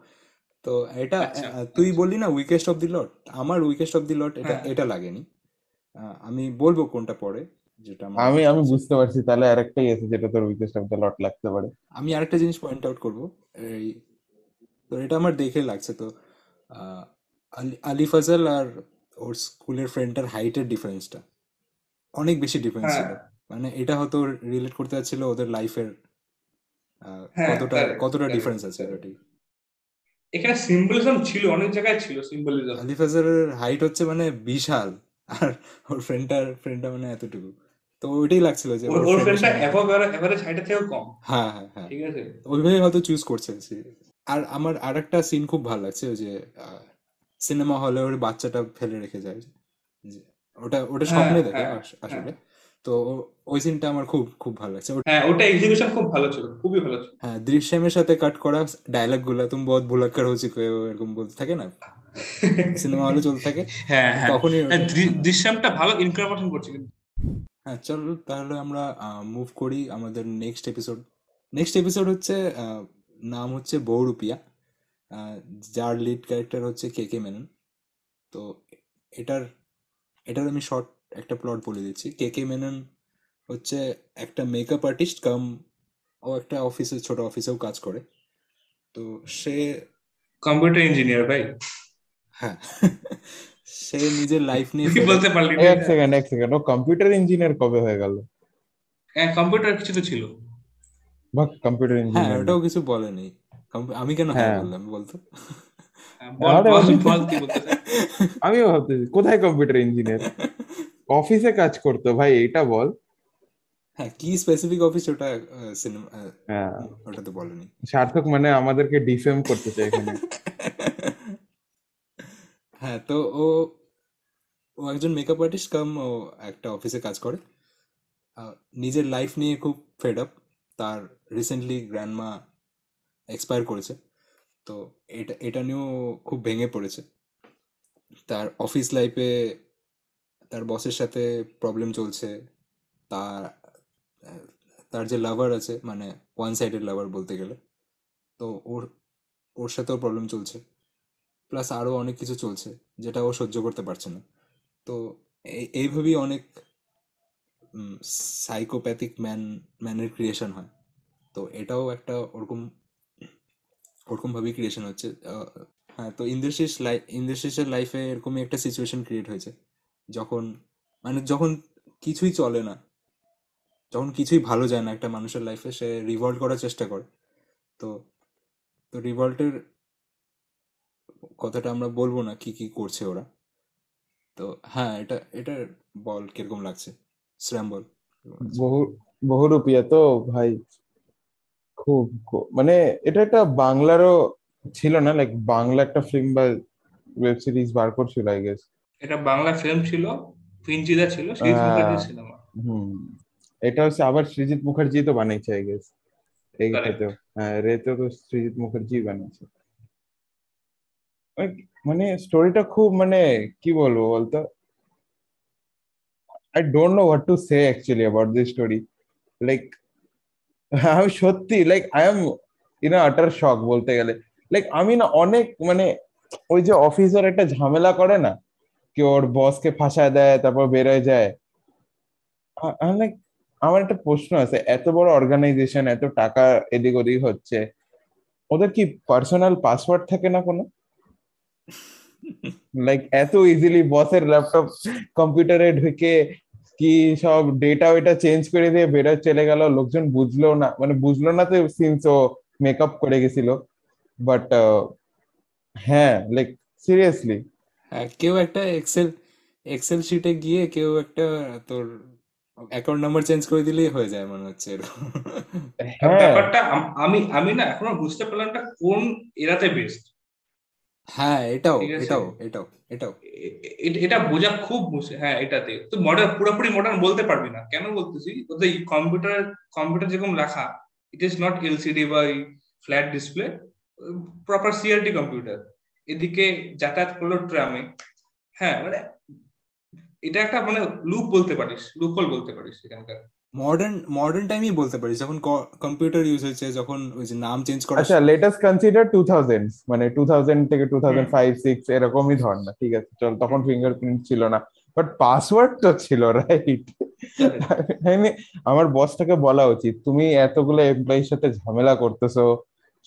তো এটা আচ্ছা, আহ, তুই বললি না উইকেস্ট অফ দি লট আমার উইকেস্ট অফ দি লট এটা হ্যাঁ। এটা লাগেনি। আহ, আমি বলব কোনটা পরে যেটা আমার আমি আমি বুঝতে পারছি। তাহলে আরেকটাই আছে যেটা তোর উইকেস্ট অফ দ্য লট লাগতে পারে। আমি আরেকটা জিনিস পয়েন্ট আউট করব। এই তো এটা আমার দেখে লাগছে তো। আহ, আলি- আলি ফাজল আর ওর স্কুলের ফ্রেন্ডটার হাইটের ডিফারেন্সটা অনেক বেশি ডিফারেন্স হ্যাঁ। ছিল। মানে এটা হয়তো রিলেট করতে যাচ্ছিল ওদের লাইফের হ্যাঁ, কতটা কতটা ডিফারেন্স আছে. ওটাই এখানে সিম্বলিজম ছিল অনেক জায়গায় ছিল সিম্বলিজম আলিফ আজহারের হাইট হচ্ছে মানে বিশাল আর ওর ফ্রেন্ডটার ফ্রেন্ডটা মানে এতটুকু। তো ওইটাই লাগছিল যে ওর ফ্রেন্ডটা এভারেজ হাইটের থেকেও কম। হ্যাঁ হ্যাঁ হ্যাঁ। ঠিক আছে? ওইভাবে হয়তো চুজ করছে সে- আর আমার আরেকটা সিন খুব ভালো লাগছে ওই যে সিনেমা হলে ওর বাচ্চাটা ফেলে রেখে যায়। যে ওটা ওটা হ্যাঁ, স্বপ্নে দেখে হ্যাঁ, আসলে। তো ওই সিনটা আমার খুব খুব ভালো লাগছে। হ্যাঁ ওটা এক্সিকিউশন খুব ভালো ছিল খুবই ভালো ছিল। হ্যাঁ দৃশ্যমের সাথে কাট করা ডায়লগগুলা তুমি বহুত ভুলাক্কার হচ্ছে এরকম বলতে থাকে না? সিনেমা হলে চলতে থাকে হ্যাঁ হ্যাঁ। তখনই হ্যাঁ, দৃশ্যমটা ভালো ইনকর্পোরেশন করছে কিন্তু। হ্যাঁ চলো তাহলে আমরা মুভ করি আমাদের নেক্সট এপিসোড নেক্সট এপিসোড হচ্ছে নাম হচ্ছে বৌরুপিয়া যার লিড ক্যারেক্টার হচ্ছে কে কে মেনন তো এটার এটার আমি শর্ট একটা প্লট বলে দিচ্ছি। কে কে মেনন হচ্ছে একটা মেকআপ আর্টিস্ট কাম ও একটা অফিসে ছোট অফিসেও কাজ করে। তো সে কম্পিউটার ইঞ্জিনিয়ার ভাই। হ্যাঁ। সে নিজের লাইফ নিয়ে কি বলতে পারলি এক সেকেন্ড এক সেকেন্ড ও কম্পিউটার ইঞ্জিনিয়ার কবে হয়ে গেল? হ্যাঁ কম্পিউটার কিছু তো ছিল। বা কম্পিউটার হ্যাঁ ইঞ্জিনিয়ার ওটাও কিছু বলেনি। আমি কেন হ্যাঁ। বললাম বলতো? হ্যাঁ, আমিও ভাবতেছি কোথায় কম্পিউটার ইঞ্জিনিয়ার অফিসে কাজ করতো ভাই এটা বল। হ্যাঁ কি স্পেসিফিক অফিস ওটা সিনেমা হ্যাঁ। ওটা তো বলেনি। সার্থক মানে আমাদেরকে ডিফেম করতে চাই এখানে। হ্যাঁ তো ও ও একজন মেকআপ আর্টিস্ট কাম ও একটা অফিসে কাজ করে। আহ, নিজের লাইফ নিয়ে খুব ফেড আপ তার রিসেন্টলি গ্র্যান্ডমা এক্সপায়ার করেছে। তো এটা এটা নিয়েও খুব ভেঙে পড়েছে। তার অফিস লাইফে তার বসের সাথে প্রবলেম চলছে। তার তার যে লাভার আছে মানে ওয়ান সাইডেড লাভার বলতে গেলে, তো ওর ওর সাথেও প্রবলেম চলছে। প্লাস আরও অনেক কিছু চলছে, যেটা ও সহ্য করতে পারছে না। তো এই- এইভাবেই অনেক সাইকোপ্যাথিক ম্যান ম্যানের ক্রিয়েশন হয়। তো এটাও একটা ওরকম ওরকম ভাবেই ক্রিয়েশন হচ্ছে হ্যাঁ তো ইন্দ্রশিস লাইফ ইন্দ্রশিসের লাইফে এরকমই একটা সিচুয়েশন ক্রিয়েট হয়েছে। যখন মানে যখন কিছুই চলে না, যখন কিছুই ভালো যায় না একটা মানুষের লাইফে সে রিভল্ট করার চেষ্টা করে। তো তো রিভল্টের কথাটা আমরা বলব না কি কি করছে ওরা। তো হ্যাঁ এটা এটা বল কীরকম লাগছে? শ্রাম বল। বহু, বহুরূপিয়া তো ভাই। খুব মানে এটা একটা বাংলারও ছিল না লাইক বাংলা একটা ফিল্ম বা ওয়েব সিরিজ বার করছিল আই গেস এটা বাংলা ফিল্ম ছিল পিঞ্চিদা ছিল শহীদ হ্যাঁ। মুখার্জির সিনেমা হুম। এটা হচ্ছে আবার সৃজিত মুখার্জি তো বানিয়েছে আই গেস এইটাতেও হ্যাঁ রেতেও তো সৃজিত মুখার্জি বানিয়েছে মানে স্টোরিটা খুব মানে কি বলব বলতো? I don't know what to say actually about this story like আমি সত্যি like I am in utter shock বলতে গেলে। লাইক আমি না অনেক মানে ওই যে অফিসার একটা ঝামেলা করে না কি ওর বসকে ফাঁসায় দেয় তারপর বেরোয় যায়। লাইক আমার একটা প্রশ্ন আছে এত বড় অর্গানাইজেশন এত টাকা এদিক ওদিক হচ্ছে ওদের কি পার্সোনাল পাসওয়ার্ড থাকে না কোনো? লাইক এত ইজিলি বসের ল্যাপটপ কম্পিউটারে ঢুকে কি সব ডেটা ওইটা চেঞ্জ করে দিয়ে বেরোয় চলে গেল লোকজন বুঝলো না মানে বুঝলো না তো সিন্স ও মেকআপ করে গেছিল বাট হ্যাঁ লাইক সিরিয়াসলি হ্যাঁ কেউ একটা এক্সেল এক্সেল শিটে গিয়ে কেউ একটা তোর অ্যাকাউন্ট নাম্বার চেঞ্জ করে দিলেই হয়ে যায় মনে হচ্ছে এরকম। হ্যাঁ। ব্যাপারটা আমি আমি না এখনও বুঝতে পারলাম না কোন এরাতে বেস্ট হ্যাঁ এটাও এটাও এটাও এটাও। এটা বোঝা খুব মুশকিল হ্যাঁ এটাতে। তো মডার্ন পুরোপুরি মডার্ন বলতে পারবি না। কেন বলতেছি? ওদের কম্পিউটার কম্পিউটার যেরকম রাখা ইট ইজ নট এলসিডি বা flat display proper CRT computer এদিকে যাতায়াত করল ট্রামে হ্যাঁ মানে এটা একটা মানে লুপ বলতে পারিস লুপহোল বলতে পারিস এখানকার। মডার্ন মডার্ন টাইমই বলতে পারিস। যখন কম্পিউটার ইউজ হয়েছে যখন ওই যে নাম চেঞ্জ করা আচ্ছা লেটেস্ট কনসিডার টু থাউজেন্ড মানে টু থাউজেন্ড থেকে টু থাউজেন্ড ফাইভ সিক্স এরকমই ধর না ঠিক আছে? চল তখন ফিঙ্গারপ্রিন্ট ছিল না। বাট পাসওয়ার্ড তো ছিল রাইট আমার বসটাকে বলা উচিত তুমি এতগুলো এমপ্লয়ির সাথে ঝামেলা করতেছো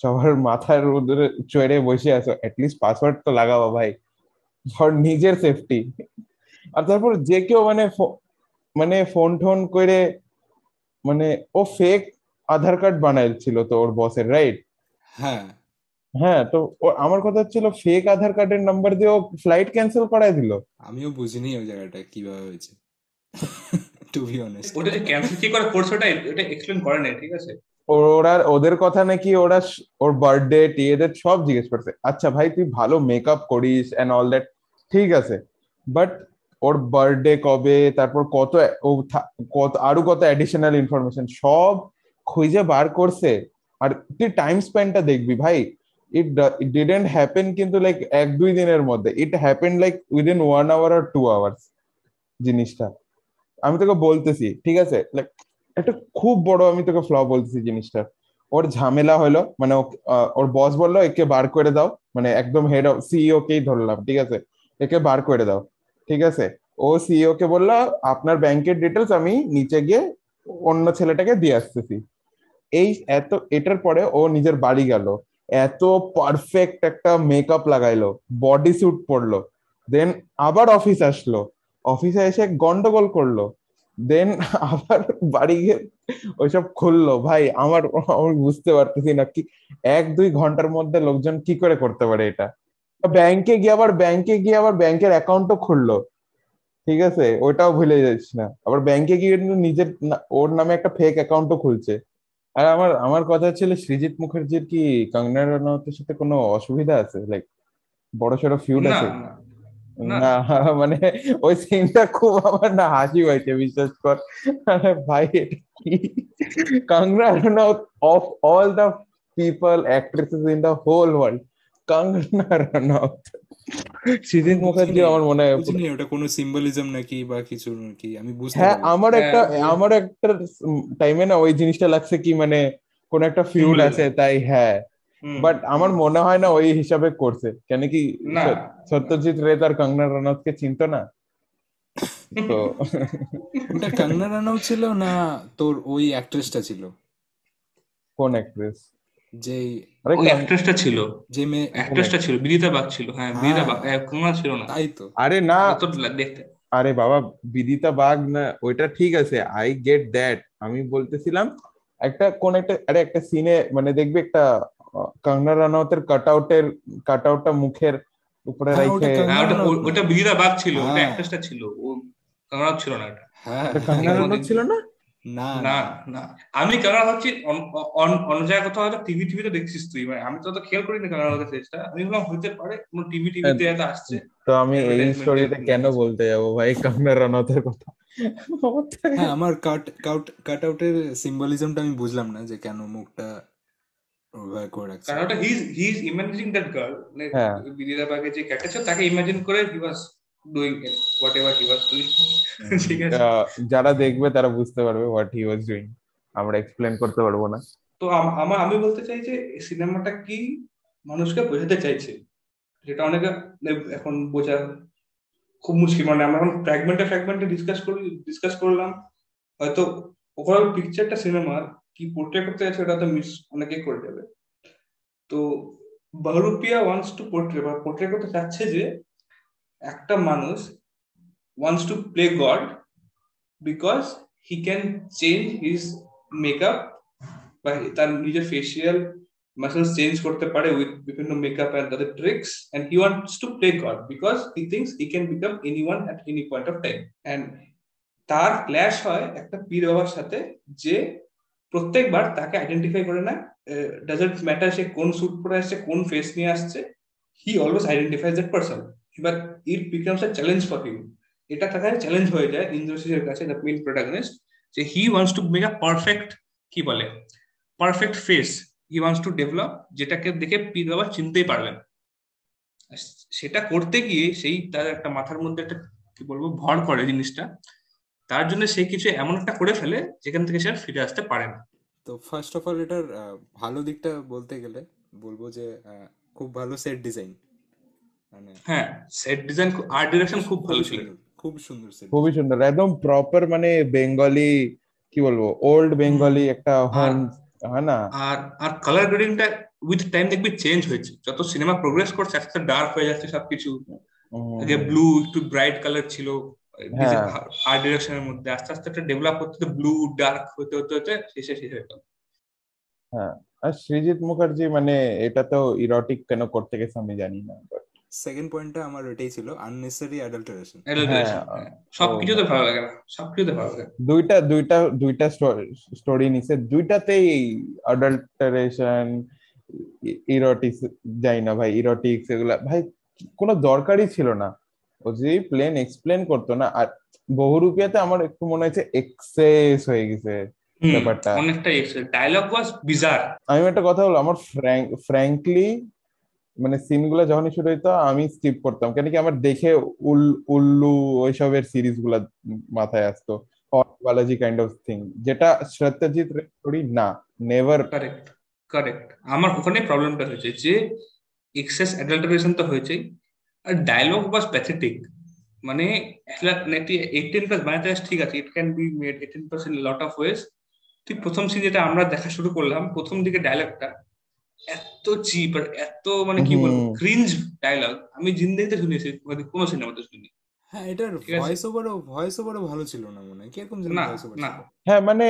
সবার মাথার উদরে চড়ে বসে আছো অ্যাটলিস্ট পাসওয়ার্ড তো লাগাবো ভাই ফর নিজের সেফটি আর তারপর যে কেউ মানে মানে ফোন টোন করে মানে ও ফেক আধার কার্ড বানাইছিল তো ওর বসের রাইট হ্যাঁ। হ্যাঁ তো ও- আমার কথা হচ্ছিল ফেক আধার কার্ডের নাম্বার দিয়ে ও ফ্লাইট ক্যান্সেল করায় দিল। আমিও বুঝিনি ওই জায়গাটা কীভাবে হয়েছে। টু বি অনেস্ট ওটা যে ক্যান্সেল কি করে করছে ওটা ওটা এক্সপ্লেন করে নাই ঠিক আছে? ওরা ওদের কথা নাকি ওরা ওর বার্থডে টিয়েদের সব জিজ্ঞেস করছে। আচ্ছা ভাই তুই ভালো মেকআপ করিস এন্ড অল দ্যাট ঠিক আছে। বাট ওর বার্থডে কবে, তারপর কত কত, আরও কত অ্যাডিশনাল ইনফরমেশন সব খুঁজে বার করছে। আর তুই টাইম স্পেন্ডটা দেখবি ভাই। ইট ডিডেন্ট হ্যাপেন কিন্তু লাইক এক, দুই দিনের মধ্যে। It happen like within one hour R two hours জিনিসটা। আমি তোকে বলতেছি, ঠিক আছে? লাইক একটা খুব বড় আমি তোকে ফ্ল বলতেছি জিনিসটা ওর ঝামেলা হলো মানে ওর বস বলল, একে বার করে দাও। মানে একদম হেড অফ সিইও কেই ধরলাম, ঠিক আছে? একে বার করে দাও। ঠিক আছে? ও সিইও কে বলল, আপনার ব্যাংকের ডিটেলস আমি নিচে গিয়ে অন্য ছেলেটাকে দিয়ে আসতেছি। এই এত, এটার পরে ও নিজের বাড়ি গেল। এত পারফেক্ট একটা মেকআপ লাগাইলো বডি স্যুট পরলো। দেন আবার অফিস আসলো। অফিসে এসে গন্ডগোল করল। দেন আবার বাড়ি গিয়ে ওইসব খুললো। ভাই, আমার, আমি বুঝতে পারতেছি না কি, এক দুই ঘণ্টার মধ্যে লোকজন কি করে করতে পারে এটা? ব্যাংকে গিয়ে আবার ব্যাংকে গিয়ে আবার ব্যাংকের অ্যাকাউন্টও খুললো। ঠিক আছে? ওটাও ভুলে যাচ্ছ না। আবার ব্যাংকে গিয়ে কিন্তু নিজের ওর নামে একটা ফেক অ্যাকাউন্টও খুলছে। আর আমার আমার কথা ছিল সৃজিত মুখার্জির কি কঙ্গনা রানাউতের সাথে কোনো অসুবিধা আছে? লাইক বড় সড়ো ফিউড আছে? না না। মানে ওই সিনটা খুব আমার না হাসি হয়েছে বিশ্বাস কর। ভাই এটা কি? Kangana Ranaut of all the people actresses in the whole world Kangana Ranaut Srijit Mukherjee আমার মনে হয় বুঝিনি ওটা কোনো সিম্বলিজম নাকি বা কিছু নাকি? আমি বুঝতে হ্যাঁ আমার একটা হ্যাঁ, আমার একটা টাইমে না ওই জিনিসটা লাগছে কি মানে কোন একটা Symbolism. আছে তাই হ্যাঁ। বাট আমার মনে হয় না ওই হিসাবে করছে। কেন কি সত্যজিৎ রে তার কঙ্গনা রানাউতকে চিনতো না? তো ওটা কঙ্গনা রানাউত ছিল না তোর ওই অ্যাক্ট্রেসটা ছিল। কোন অ্যাক্ট্রেস যে ওই অ্যাক্ট্রেসটা ছিল। যে মেয়ে অ্যাক্ট্রেসটা ছিল বিদিতা বাগ ছিল। হ্যাঁ বিদিতা হ্যাঁ। বাগ হ্যাঁ, কঙ্গনা ছিল না। তাই তো। আরে না। তো দেখতে। আরে বাবা বিদিতা বাগ না ওইটা ঠিক আছে। আই গেট দ্যাট আমি বলতেছিলাম একটা কোন একটা আরে একটা সিনে মানে দেখবি একটা কঙ্গনা রানাউতের কাট আউটের কাট আউটটা মুখের উপরে হ্যাঁ, ওটা রাখে ওটা বিদিতা বাগ ছিল ওটা। অ্যাক্ট্রেসটা ছিল। ও কঙ্গনা ছিল না? এটা হ্যাঁ কঙ্গনা ছিল না? না না না। আমি কঙ্গনা ভাবছি অন- অন- অন্য জায়গায় কোথাও হয়তো টিভি টিভিতে দেখছিস তুই। মানে আমি তো খেয়াল করিনি কঙ্গনা ফেসটা আমি ভাবলাম হইতে পারে কোনো টিভি টিভিতে হয়তো আসছে। তো আমি এই স্টোরিতে কেন বলতে যাব ভাই? কঙ্গনা রানাউতের কথা। হ্যাঁ আমার কাট কাট কাট আউটের সিম্বলিজমটা আমি বুঝলাম না যে কেন মুখটা ওভাবে করে রাখছে। কারণ ওটা he is he is imagining that girl মানে হ্যাঁ। বিদিতা বাগের যে ক্যারেক্টার তাকে ইমাজিন করে he was doing whatever he was doing ঠিক আছে আহ, যারা দেখবে তারা বুঝতে পারবে হোয়াট হি ওয়াজ ডুইং আমরা এক্সপ্লেন করতে পারব না। তো আম- আমার আমি বলতে চাই যে সিনেমাটা কি মানুষকে বোঝাতে চাইছে? যেটা অনেকে এখন বোঝা খুব মুশকিল। মানে আমরা এখন ফ্র্যাগমেন্টে ফ্র্যাগমেন্টে ডিসকাস করি ডিসকাস করলাম। হয়তো ওভারঅল পিকচারটা সিনেমার কি পোর্ট্রে করতে যাচ্ছে ওটা তো মিস অনেকেই করে যাবে। তো বাহুরুপিয়া ওয়ান্স টু পোর্ট্রে বা পোর্ট্রে করতে চাচ্ছে যে একটা মানুষ wants to play god because he can change his makeup বা তার নিজের ফেসিয়াল মাসেলস চেঞ্জ করতে পারে উইথ বিভিন্ন makeup and other tricks and he wants to play god because he thinks he can become any one at any point of time and তার clash হয় একটা পীর বাবার সাথে যে প্রত্যেকবার তাকে আইডেন্টিফাই করে না ডাজেন্ট ম্যাটার সে কোন স্যুট পরে আসছে, কোন ফেস নিয়ে আসছে he always identifies that person এবার it becomes a challenge for him এটা তার চ্যালেঞ্জ হয়ে যায় ইন্দ্রশিসের কাছে দ্য মেইন প্রোটাগনিস্ট যে he wants to make a perfect কি বলে? Perfect face he wants to develop যেটাকে দেখে পীর বাবা চিনতেই পারবেন সেটা করতে গিয়ে সেই তার একটা মাথার মধ্যে একটা, কি বলব, ভর করে জিনিসটা। তার জন্য সে কিছু এমন একটা করে ফেলে, যেখান থেকে সে ফিরে আসতে পারে না। তো ফার্স্ট অফ অল এটার ভালো দিকটা বলতে গেলে বলব যে খুব ভালো সেট ডিজাইন মানে হ্যাঁ সেট ডিজাইন আর্ট ডিরেকশন খুব ভালো ছিল। খুব সুন্দর সেট খুবই সুন্দর একদম প্রপার মানে বেঙ্গলি কি বলব ওল্ড বেঙ্গলি একটা হোম হ্যাঁ না? আর আর কালার গ্রেডিংটা উইথ টাইম দেখবি চেঞ্জ হয়েছে। যত সিনেমা প্রোগ্রেস করছে আস্তে আস্তে ডার্ক হয়ে যাচ্ছে সবকিছু। আগে ব্লু একটু ব্রাইট কালার ছিল হ্যাঁ। আর্ট ডিরেকশনের মধ্যে আস্তে আস্তে একটা ডেভেলপ হতে ব্লু ডার্ক হতে হতে হতে শেষে শেষ হয়ে গেল। হ্যাঁ আর সৃজিত মুখার্জি মানে এটা তো ইরোটিক কেন করতে গেছে আমি জানি না but সেকেন্ড পয়েন্টটা আমার ওইটাই ছিল আননেসেসারি অ্যাডাল্টারেশন Adulteration, হ্যাঁ। সবকিছুতে ভালো লাগে না সবকিছুতে ভালো লাগে দুইটা দুইটা দুইটা স্টোরি নিছে। দুইটাতেই অ্যাডাল্টারেশন ইরোটিক্স যাই না ভাই ইরোটিক্স এগুলা ভাই কোনো দরকারই ছিল না। ও যদি প্লেন এক্সপ্লেন করতো না। আর বহুরূপিয়াতে আমার একটু মনে হয়েছে এক্সেস হয়ে গেছে ব্যাপারটা। অনেকটাই ডায়লগ ওয়াজ বিজার আমি একটা কথা বলব আমার ফ্র্যাঙ্কলি মানে সিনগুলা যখনই শুরু হইতো আমি স্কিপ করতাম। কেন কি আমার দেখে উল উল্লু ওইসবের সিরিজগুলা মাথায় আসতো। বালাজি কাইন্ড অফ থিং যেটা সত্যজিৎ স্টোরি না নেভার কারেক্ট কারেক্ট আমার ওখানে প্রবলেমটা হয়েছে যে এক্সেস অ্যাডাল্টারেশন তো হয়েছেই আর ডায়লগ ওয়াজ প্যাথেটিক মানে এইটিন প্লাস বানাতে আসে, ঠিক আছে it can be made eighteen in lot of ways ঠিক প্রথম সিন যেটা আমরা দেখা শুরু করলাম প্রথম দিকে ডায়লগটা এত চিপ আর এত মানে কি বলব ক্রিঞ্জ ডায়লগ আমি জিন্দেগিতে শুনেছি মানে কোনো সিনেমাতে শুনি হ্যাঁ এটার ভয়েস ওভারও ভয়েস ওভারও ভালো ছিল না মনে হয়। কীরকম যেন না, ভয়েস ওভার হ্যাঁ মানে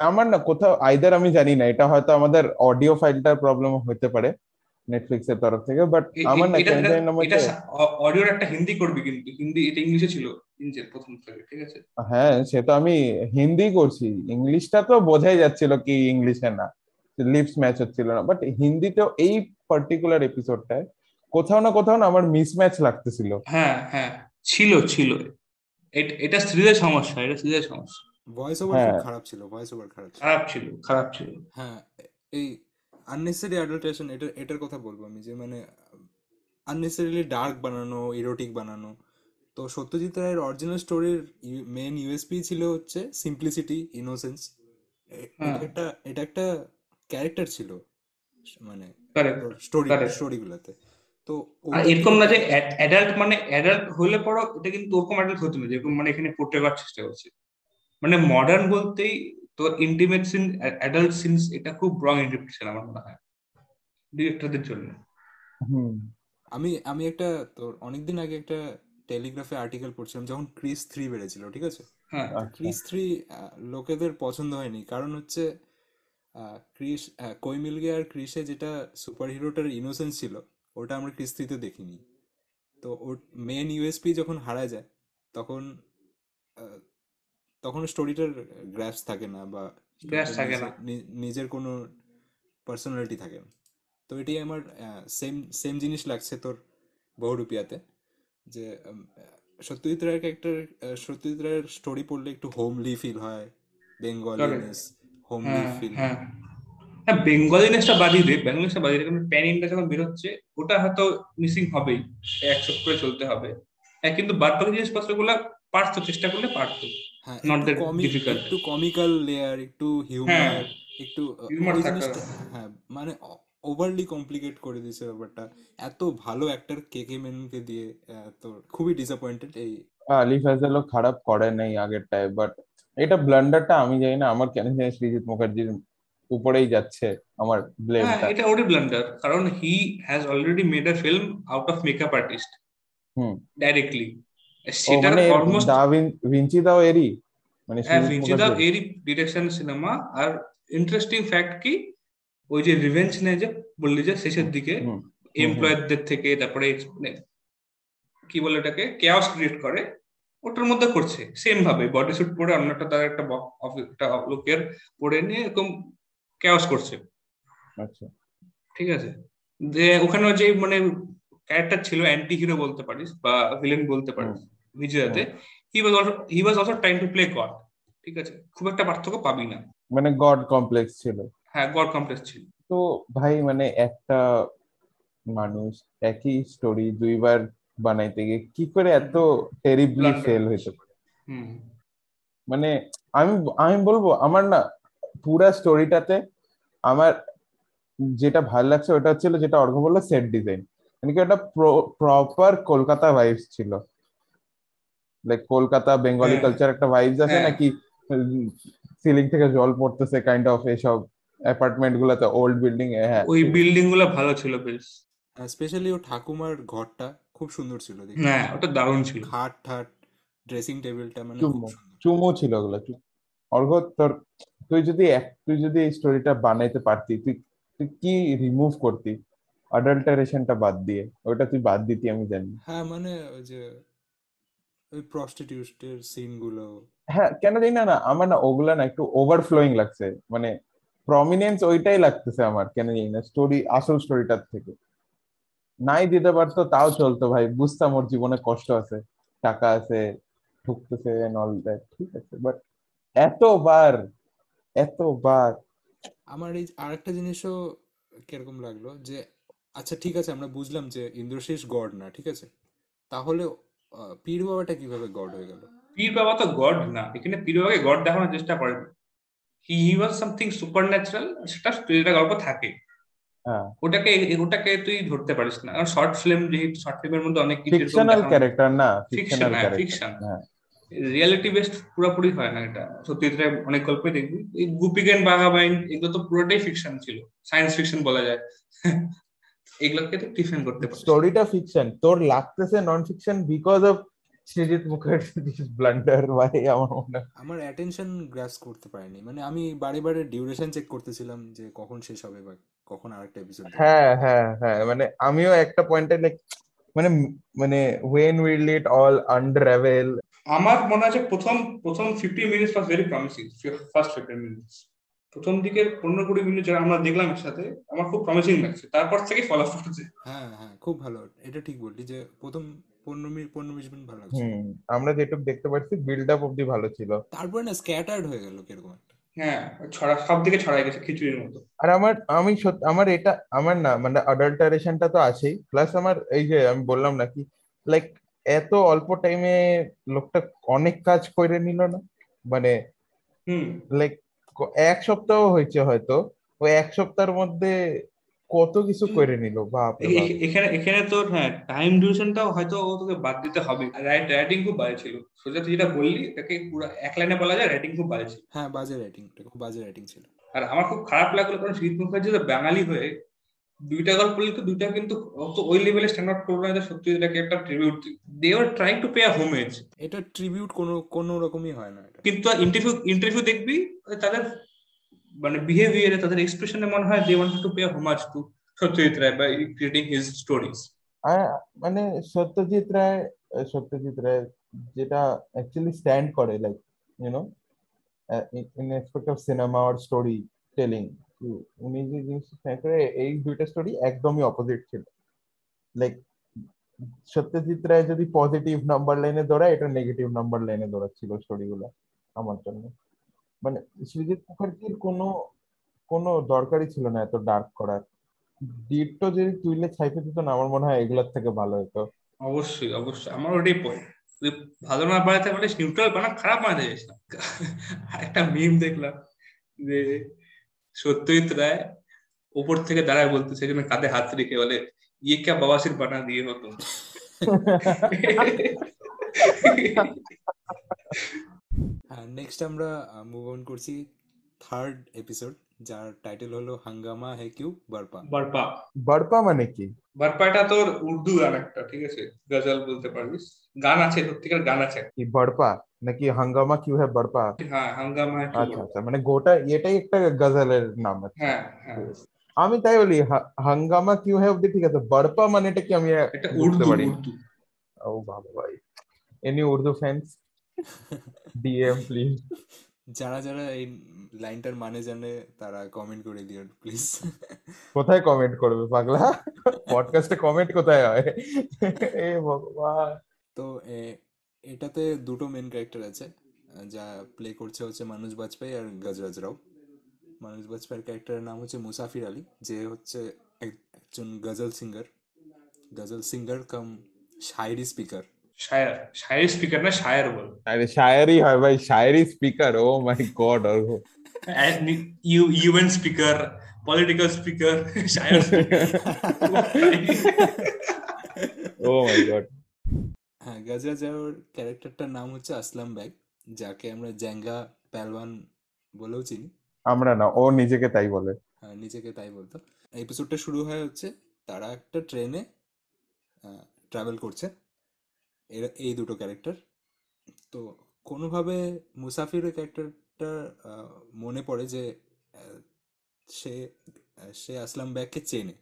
আমার না কোথাও আইদার আমি জানি না এটা হয়তো আমাদের অডিও ফাইলটার প্রবলেম হতে পারে নেটফ্লিক্স এর তরফ থেকে বাট আমার না এটা কেন জানি না মধ্যে অডিওর একটা হিন্দি করবি কিন্তু হিন্দি এটা ইংলিশে ছিল ইঞ্জের প্রথম থেকে ঠিক আছে? হ্যাঁ সে তো আমি হিন্দি করছি ইংলিশটা তো বোঝাই যাচ্ছিল কি ইংলিশে না। লিপস ম্যাচ হচ্ছিল না। বাট হিন্দিতেও এই পার্টিকুলার এপিসোডটায় কোথাও না কোথাও না আমার মিসম্যাচ লাগতেছিল। হ্যাঁ হ্যাঁ ছিল ছিল। এটা স্ত্রীদের সমস্যা এটা স্ত্রীদের সমস্যা। ভয়েস ওভার হ্যাঁ। খারাপ ছিল ভয়েস ওভার খারাপ ছিল। খারাপ ছিল খারাপ ছিল। হ্যাঁ এই আননেসেসারি অ্যাডাল্টারেশন এটা এটার কথা বলব আমি যে মানে আননেসেসারিলি ডার্ক বানানো ইরোটিক বানানো। তো সত্যজিৎ রায়ের অরিজিনাল স্টোরির মেন ইউএসপি ছিল হচ্ছে সিম্পলিসিটি ইনোসেন্স। এটা একটা এটা একটা ক্যারেক্টার ছিল মানে কারেক্ট স্টোরি. স্টোরিগুলোতে তো এরকম না যে অ্যাডাল্ট মানে অ্যাডাল্ট হলে পরও এটা কিন্তু ওরকম অ্যাডাল্ট হতো না যেরকম মানে এখানে পোর্ট্রে করার চেষ্টা করছে। মানে মডার্ন বলতেই তো ইন্টিমেট সিন অ্যাডাল্ট সিনস এটা খুব রং ইন্টারপ্রিটেশন আমার মনে হয়। ডিরেক্টরদের জন্য। হুম। আমি আমি একটা তোর অনেকদিন আগে একটা টেলিগ্রাফে আর্টিকেল পড়ছিলাম যখন ক্রিস থ্রি বেড়েছিল ঠিক আছে? হ্যাঁ। আচ্ছা। ক্রিস থ্রি লোকেদের পছন্দ হয়নি কারণ হচ্ছে ক্রিস কই মিলগে আর ক্রিসে যেটা সুপার হিরোটার ইনোসেন্স ছিল ওটা আমরা ক্রিস থ্রিতে দেখিনি। তো ওর মেন ইউএসপি যখন হারা যায় তখন তখন স্টোরিটার গ্র্যাপস থাকে না বা থাকে না। নিজের- কোনো পার্সোনালিটি থাকে না। তো এটাই আমার সেম সেম জিনিস লাগছে তোর বহুরূপিয়াতে যে সত্যজিৎ রায়ের ক্যারেক্টার সত্যজিৎ রায়ের স্টোরি পড়লে একটু হোমলি ফিল হয় বেঙ্গলিনেস হোমলি হ্যাঁ ফিল হ্যাঁ। হ্যাঁ বেঙ্গলিনেসটা বাদিয়ে দে বেঙ্গলিনেসটা বাদিয়ে দে। কারণ প্যান ইন্ডিয়া যখন বেরোচ্ছে ওটা হয়তো মিসিং হবেই। অ্যাকসেপ্ট করে চলতে হবে। হ্যাঁ কিন্তু বাদ বাকি জিনিসপত্রগুলো পারতো চেষ্টা করলে পারতো। হ্যাঁ Not একটু কমিক্যাল লেয়ার হিউমার একটু থাকা। জিনিসটা হ্যাঁ মানে ওভারলি কমপ্লিকেট করে দিয়েছে ব্যাপারটা। এত ভালো অ্যাক্টর কে কে মেনকে দিয়ে আহ, তো খুবই ডিসঅ্যাপয়েন্টেড এই আলি ফাজলও খারাপ করে নাই আগেরটায় বাট এটা ব্লান্ডারটা আমি জানি না আমার কেন জানি সৃজিত মুখার্জির উপরেই যাচ্ছে আমার হ্যাঁ ব্লেমটা এটা ওরই ব্লান্ডার কারণ he has already made a film out of makeup artist hmm. Directly মানে অলমোস্ট দা ভিঞ্চি দাও এরই মানে হ্যাঁ ভিঞ্চি দাও এরই ডিরেকশন সিনেমা আর ইন্টারেস্টিং ফ্যাক্ট কি ওই যে রিভেঞ্জ নেয় যে বললি যে শেষের দিকে এমপ্লয়ারদের থেকে তারপরে মানে কি বলে ওটাকে কেয়াস ক্রিয়েট করে। ওটার মধ্যে করছে সেম ভাবে। বডি স্যুট পরে অন্য একটা তার একটা একটা লোকের পরে নিয়ে এরকম কেয়াস করছে। আচ্ছা। ঠিক আছে? যে ওখানে যে মানে ক্যারেক্টার ছিল অ্যান্টি হিরো বলতে পারিস বা ভিলেন বলতে পারিস বিজয়াতে he was also he was also trying to play god ঠিক আছে? খুব একটা পার্থক্য পাবি না। মানে গড কমপ্লেক্স ছিল। হ্যাঁ গড কমপ্লেক্স ছিল। তো ভাই মানে একটা মানুষ একই স্টোরি দুইবার বানাইতে গিয়ে কি করে এত টেরিবলি ফেল হইতে পারে? মানে আমি আমি বলব আমার না পুরা স্টোরিটাতে আমার যেটা ভালো লাগছে ওটা হচ্ছিল যেটা অর্ঘ বলল সেট ডিজাইন মানে কি ওটা প্রপার কলকাতা ভাইবস ছিল। লাইক কলকাতা বেঙ্গলি হ্যাঁ। কালচার একটা ভাইবস আছে হ্যাঁ। নাকি সিলিং থেকে জল পড়তেছে কাইন্ড অফ এসব অ্যাপার্টমেন্ট গুলাতে ওল্ড বিল্ডিং হ্যাঁ। ওই বিল্ডিংগুলো ভালো ছিল বেশ। স্পেশালি ও ঠাকুমার ঘরটা। খুব সুন্দর ছিল হ্যাঁ ওটা দারুণ ছিল। খাট ঠাট ড্রেসিং টেবিলটা মানে চুম্বু। খুব সুন্দর। চুমু ছিল ওগুলো অর্ঘ তোর তুই যদি এক- তুই যদি এই স্টোরিটা বানাইতে পারতি তুই তুই কি রিমুভ করতি? অ্যাডাল্টারেশনটা বাদ দিয়ে ওটা তুই বাদ দিতি আমি জানি। হ্যাঁ মানে ওই যে ওই প্রস্টিটিউটের সিনগুলো হ্যাঁ কেন জানি না না আমার না ওগুলা না একটু ওভারফ্লোয়িং লাগছে। মানে প্রমিনেন্স ওইটাই লাগতেছে আমার কেন জানি না স্টোরি আসল স্টোরিটার থেকে। নাই দিতে পারতো তাও চলতো ভাই। বুঝতাম ওর জীবনে কষ্ট আছে টাকা আছে ঠুকতেছে অল দ্যাট ঠিক আছে। বাট এতবার এতবার। আমার এই আরেকটা জিনিসও কীরকম লাগল যে আচ্ছা ঠিক আছে আমরা বুঝলাম যে ইন্দ্রশেষ গড না ঠিক আছে? তাহলে আহ, পীর বাবাটা কীভাবে গড হয়ে গেল? পীর বাবা তো গড না এখানে পীর বাবাকে গড দেখানোর চেষ্টা করেন। He he was something supernatural সেটা স্টোরিটা গল্প থাকে। ওটাকে ওটাকে তুই ধরতে পারিস না। কারণ শর্ট ফিল্ম যেহেতু শর্ট ফিল্মের মধ্যে অনেক কিছু ফিকশনাল ক্যারেক্টার না ফিকশন ফিকশনাল হ্যাঁ ফিকশন হ্যাঁ। রিয়ালিটি বেসড পুরোপুরি হয় না এটা। সত্যি অনেক গল্পই দেখবি। এই গুপিগান বাঘাবাইন এগুলো তো পুরোটাই ফিকশন ছিল। সায়েন্স ফিকশন বলা যায়। এগুলোকে তো ডিফেন্ড করতে পারিস। স্টোরিটা ফিকশন তোর লাগতেছে non fiction because of Srijit Mukherjee blunder ভাই আমার মনে আমার অ্যাটেনশন গ্রাস করতে পারিনি। মানে আমি বারে বারে ডিউরেশন চেক করতেছিলাম যে কখন শেষ হবে বা কখন আরেকটা এপিসোড হ্যাঁ হ্যাঁ হ্যাঁ মানে আমিও একটা পয়েন্টে লাইক মানে মানে when will it all underwhelm আমার মনে আছে প্রথম প্রথম fifty minutes was very promising first fifteen minutes প্রথম দিকের পনেরো কুড়ি মিনিট যারা আমরা দেখলাম একসাথে আমার খুব প্রমিসিং লাগছে। তারপর থেকে ফলো করছে। হ্যাঁ হ্যাঁ খুব ভালো। এটা ঠিক বললি যে প্রথম পনেরো মিনিট পনেরো বিশ মিনিট ভালো লাগছে। আমরা যেটুকু দেখতে পাচ্ছি বিল্ড আপ অব্দি ভালো ছিল। তারপরে না স্ক্যাটার্ড হয়ে গেল কীরকম একটা। হ্যাঁ ছড়া সব দিকে ছড়াই গেছে খিচুড়ির মতো। আর আমার আমি সত্যি আমার এটা আমার না মানে অ্যাডাল্টারেশনটা তো আছেই। প্লাস আমার এই যে আমি বললাম নাকি লাইক এত অল্প টাইমে লোকটা অনেক কাজ করে নিল না? মানে হুম। লাইক এক সপ্তাহ হয়েছে হয়তো। ওই এক সপ্তাহের মধ্যে কত কিছু করে নিল বাপ। এখানে এখানে তোর হ্যাঁ টাইম ডিউরেশনটাও হয়তো ও তোকে বাদ দিতে হবে। রাইট রাইটিং খুব বাজে ছিল। সোজা তুই যেটা বললি এটাকে পুরো এক লাইনে বলা যায় রাইটিং খুব বাজে ছিল। হ্যাঁ বাজে রাইটিং খুব বাজে রাইটিং ছিল। আর আমার খুব খারাপ লাগল কারণ শহীদ মুখার্জি বাঙালি হয়ে দুইটা গল্প লিখতো দুইটা কিন্তু অত ওই লেভেলে স্ট্যান্ড আউট করল না সত্যি এটাকে একটা tribute they R trying to pay a homage এটা ট্রিবিউট কোনো কোনো রকমই হয় না কিন্তু ইন্টারভিউ ইন্টারভিউ দেখবি তাদের মানে বিহেভিয়ারে তাদের এক্সপ্রেশনে মনে হয় they want to pay homage to Satyajit Ray by creating his stories মানে সত্যজিৎ রায় সত্যজিৎ রায় যেটা অ্যাকচুয়ালি স্ট্যান্ড করে like you know in expect of cinema R story telling উনি যে জিনিসটা stand করে, এই দুইটা স্টোরি একদমই অপোজিট ছিল। লাইক সত্যজিৎ রায় যদি পজিটিভ নাম্বার লাইনে দৌড়ায়, এটা নেগেটিভ নাম্বার লাইনে দৌড়াচ্ছিল স্টোরিগুলো আমার জন্য। মানে সৃজিত মুখার্জির কোনো কোনো দরকারই ছিল না এত ডার্ক করার। ডিটটো যদি তুইলে ছাইপে দিত না আমার মনে হয় এগুলোর থেকে ভালো হতো অবশ্যই অবশ্যই। আমার ওটাই পয়েন্ট তুই ভালো না বানাতে পারিস নিউট্রাল বানা খারাপ বানাতে যাস না। একটা মিম দেখলাম যে সত্যজিৎ রায় উপর থেকে দাঁড়ায় বলতে সেখানে কাঁধে হাত রেখে বলে ইয়ে কে বাবাসির বানা দিয়ে হতো। হ্যাঁ নেক্সট আমরা মুভ অন করছি থার্ড এপিসোড যার টাইটেল হলো হাঙ্গামা হে কিউ বারপা। বারপা। বড়পা মানে কি? বারপাটা তোর উর্দু গান একটা ঠিক আছে? গজল বলতে পারবিস গান আছে সত্যিকার গান আছে। কি বড়পা নাকি হাঙ্গামা কিউ হ্যাঁ বড়পা হ্যাঁ হাঙ্গামা আচ্ছা আচ্ছা মানে গোটা এটাই একটা গজলের নাম আছে। হ্যাঁ হ্যাঁ। আমি তাই বলি হাঙ্গামা কিউ হ্যাঁ অব্দি ঠিক আছে বড়পা মানেটা কি আমি এটা উর্দু পারি উর্দু। ও বাবা ভাই। Any Urdu fans DM please যারা যারা এই লাইনটার মানে জানে তারা কমেন্ট করে দিও প্লিজ কোথায় কমেন্ট করবে পাগলা? পডকাস্টে কমেন্ট কোথায় হয়? এ ভগবান। তো এ- এটাতে দুটো মেন ক্যারেক্টার আছে যা প্লে করছে হচ্ছে মানুষ বাজপেয়ী আর গজরাজ রাও। মানুষ বাজপেয়ীর ক্যারেক্টারের নাম হচ্ছে মুসাফির আলী যে হচ্ছে এক- একজন ghazal singer ghazal singer cum shayari speaker shayar shayer speaker না শায়ার বল। আরে শায়েরি হয় ভাই shayari speaker oh my god you UN speaker political speaker shayar oh my god হ্যাঁ গজরাজ রাওর ক্যারেক্টারটার নাম হচ্ছে আসলাম ব্যাগ যাকে আমরা জ্যাঙ্গা প্যালওয়ান বলেও চিনি। আমরা না ও নিজেকে তাই বলে। হ্যাঁ, নিজেকে তাই বলতো। এপিসোডটা শুরু হয় হচ্ছে তারা একটা ট্রেনে ট্রাভেল করছে। এরা, এই দুটো ক্যারেক্টার তো কোনোভাবে মুসাফিরের ক্যারেক্টারটা মনে পড়ে যে সে সে আসলাম ব্যাগকে চেনে।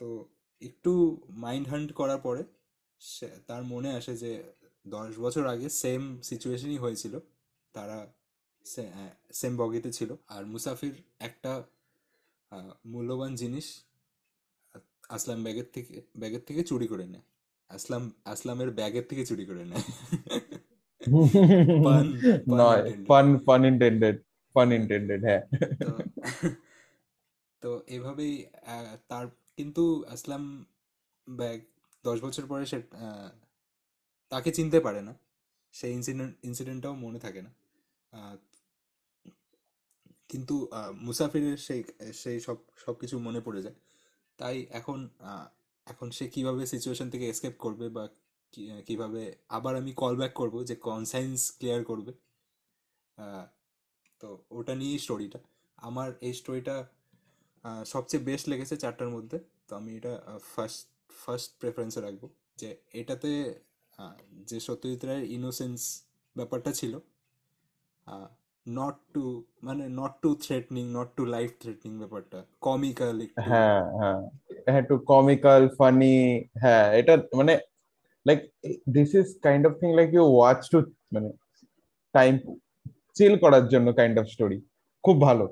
তো একটু মাইন্ড হান্ট করার পরে সে, তার মনে আসে যে, দশ বছর আগে সেম সিচুয়েশনই হয়েছিল। তারা সেম বগিতে ছিল। আর মুসাফির একটা মূল্যবান জিনিস আসলাম ব্যাগের থেকে ব্যাগের থেকে চুরি করে নেয়। আসলাম আসলামের ব্যাগের থেকে চুরি করে নেয়। নয় পান পান ইন্টেন্ডেড পান ইন্টেন্ডেড হ্যাঁ। তো এভাবেই তার কিন্তু আসলাম ব্যাগ দশ বছর পরে সে তাকে চিনতে পারে না। সেই ইনসিডেন্ট ইনসিডেন্টটাও মনে থাকে না। কিন্তু মুসাফিরের সেই সেই সব সব কিছু মনে পড়ে যায়। তাই এখন আহ, এখন সে কীভাবে সিচুয়েশন থেকে এসকেপ করবে বা কীভাবে আবার আমি কল ব্যাক করব যে কনসাইন্স ক্লিয়ার করবে? তো ওটা নিয়েই স্টোরিটা আমার এই স্টোরিটা সবচেয়ে বেস্ট লেগেছে চারটার মধ্যে। তো আমি এটা ফার্স্ট ফার্স্ট প্রেফারেন্সে রাখব যে এটাতে যে সত্যজিৎ রায়ের ইনোসেন্স ব্যাপারটা ছিল নট টু মানে not to threatening not to life threatening ব্যাপারটা। কমিক্যাল হ্যাঁ হ্যাঁ। হ্যাঁ একটু কমিক্যাল ফানি হ্যাঁ এটা মানে like this is kind of thing like you watch to মানে টাইম চিল করার জন্য কাইন্ড অফ স্টোরি খুব ভালো।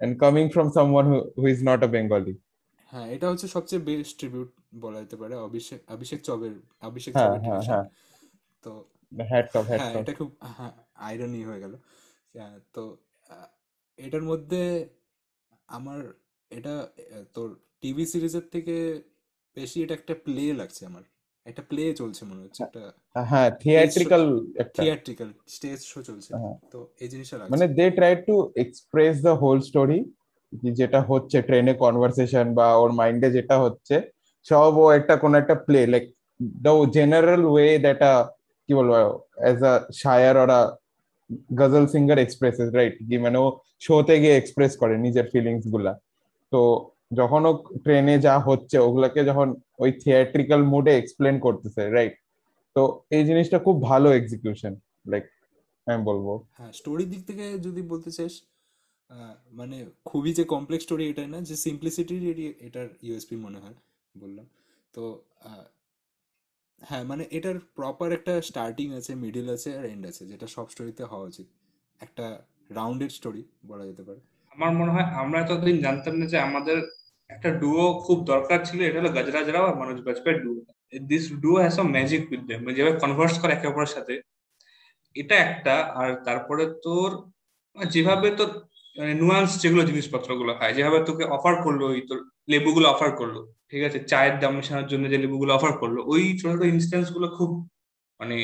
And coming from someone who is not a Bengali হ্যাঁ এটা হচ্ছে সবচেয়ে বেস্ট ট্রিবিউট বলা যেতে পারে অভিষেক অভিষেক চবের অভিষেক হ্যাঁ চবের হ্যাঁ হ্যাঁ। তো হ্যাট টপ হ্যাট হ্যাঁ এটা খুব হ্যাঁ। আইরনি হয়ে গেল। তো এটার মধ্যে আমার এটা তোর টিভি সিরিজের থেকে বেশি এটা একটা প্লে লাগছে আমার। একটা প্লে চলছে মনে হচ্ছে একটা হ্যাঁ থিয়েট্রিক্যাল থিয়েট্রিক্যাল স্টেজ শো চলছে। হ্যাঁ। তো এই জিনিসটা লাগছে। মানে they try to express the whole story যেটা হচ্ছে ট্রেনে কনভারসেশন বা ওর মাইন্ডে যেটা হচ্ছে সব ও একটা কোন একটা play like the general way that কি বলব as a shayar or a ghazal singer expresses right কি মানে ও শোতে গিয়ে এক্সপ্রেস করে নিজের ফিলিংসগুলা তো যখন ও ট্রেনে যা হচ্ছে ওগুলাকে যখন ওই থিয়েট্রিক্যাল মুডে এক্সপ্লেন করতেছে রাইট তো এই জিনিসটা খুব ভালো এক্সিকিউশন লাইক আমি বলব হ্যাঁ স্টোরির দিক থেকে যদি বলতে চাস মানে খুবই যে কমপ্লেক্স স্টোরি এটাই না, যে সিম্পলিসিটির এটার ইউএসপি মনে হয়, বললাম। তো হ্যাঁ মানে এটার প্রপার একটা স্টার্টিং আছে মিডিল আছে আর এন্ড আছে, যেটা সব স্টোরিতে হওয়া উচিত। একটা রাউন্ডেড স্টোরি বলা যেতে পারে। আমার মনে হয় আমরা এতদিন জানতাম না যে আমাদের একটা ডুও খুব দরকার ছিল, এটা হলো গজরাজ রাও আর Manoj বাজপেয়ীর duo this duo has some magic with them যেভাবে কনভার্স করে একে অপরের সাথে। এটা একটা, আর তারপরে তোর যেভাবে তোর নুয়ান্স যেগুলো জিনিসপত্রগুলো হয় যেভাবে তোকে অফার করল, ওই তোর লেবুগুলো অফার করল, ঠিক আছে? চায়ের দাম মেশানোর জন্য যে লেবুগুলো অফার করল, ওই ছোট ছোট ইনস্ট্যান্সগুলো খুব মানে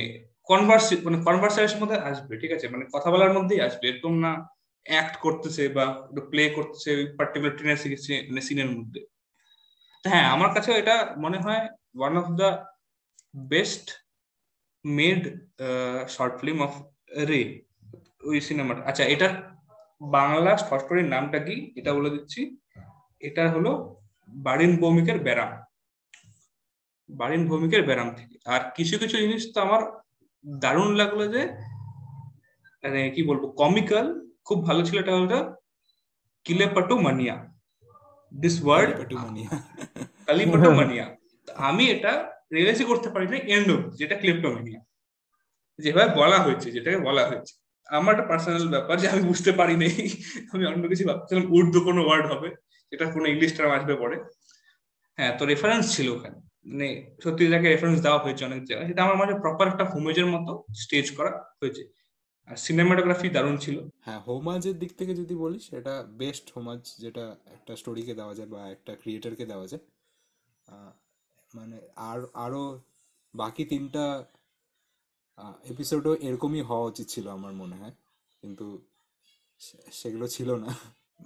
কনভার্স মানে কনভার্সেশনের মধ্যে আসবে, ঠিক আছে? মানে কথা বলার মধ্যেই আসবে। এরকম না অ্যাক্ট করতেছে বা প্লে করতেছে ওই পার্টিকুলার ট্রেনের মানে সিনের মধ্যে। হ্যাঁ আমার কাছে এটা মনে হয় one of the best made short film of Ray ওই সিনেমাটা আচ্ছা এটার বাংলা শর্ট নামটা কি? এটা বলে দিচ্ছি। এটা হলো বারিন ভৌমিকের ব্যারাম। বারিন ভৌমিকের ব্যারাম থেকে। আর কিছু কিছু জিনিস তো আমার দারুণ লাগল যে মানে কি বলব কমিক্যাল খুব ভালো ছিল এটা হলো কিলেপাটু মানিয়া। দিস ওয়ার্ড কালিপাটুমানিয়া কালিপাটু মানিয়া। আমি এটা রিয়েলাইজ করতে পারি না এন্ড যেটা ক্লিপ্টোমানিয়া যেভাবে বলা হয়েছে যেটাকে বলা হয়েছে। আমার একটা পার্সোনাল ব্যাপার যে আমি বুঝতে পারি নাই আমি অন্য কিছু ভাবছিলাম, উর্দু কোনো ওয়ার্ড হবে যেটা কোনো ইংলিশ টার্ম আসবে পরে। হ্যাঁ তো রেফারেন্স ছিল ওখানে। মানে সত্যি যাকে রেফারেন্স দেওয়া হয়েছে অনেক জায়গায়, সেটা আমার মাঝে প্রপার একটা হোমেজের মতো স্টেজ করা হয়েছে। আর সিনেমাটোগ্রাফি দারুণ ছিল। হ্যাঁ হোমাজের দিক থেকে যদি বলিস এটা বেস্ট হোমাজ যেটা একটা স্টোরিকে দেওয়া যায় বা একটা ক্রিয়েটারকে দেওয়া যায়। মানে আর, আরও বাকি তিনটা এপিসোডও এরকমই হওয়া উচিত ছিল আমার মনে হয়। কিন্তু সেগুলো ছিল না।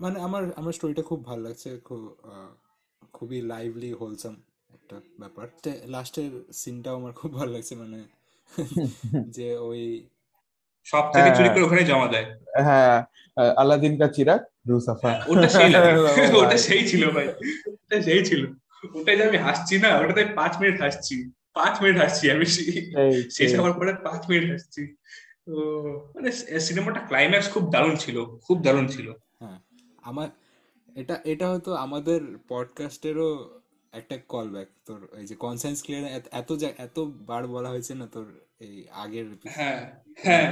মানে আমার আমার স্টোরিটা খুব ভালো লাগছে খুব খুবই লাইভলি হোলসাম একটা ব্যাপার। লাস্টের সিনটাও আমার খুব ভালো লাগছে মানে যে ওই সব থেকে হ্যাঁ, চুরি হ্যাঁ। করে ওখানে জমা দেয়। হ্যাঁ আলাদিন কা চিরাগ রুসাফা। হ্যাঁ, ওটা সেই ওটা সেই ছিল ভাই। ওটা সেই ছিল। ওটাই যে আমি হাসছি না ওটাতে পাঁচ মিনিট হাসছি। পাঁচ মিনিট হাসছি আমি। শেষ হওয়ার পরে পাঁচ মিনিট হাসছি। তো মানে সিনেমাটা ক্লাইম্যাক্স খুব দারুণ ছিল খুব দারুণ ছিল। হ্যাঁ আমার এটা এটা হয়তো আমাদের পডকাস্টেরও একটা কল ব্যাক তোর এই যে কনসেন্স ক্লিয়ার এত যা- এত বার বলা হয়েছে না তোর এই আগের হ্যাঁ হ্যাঁ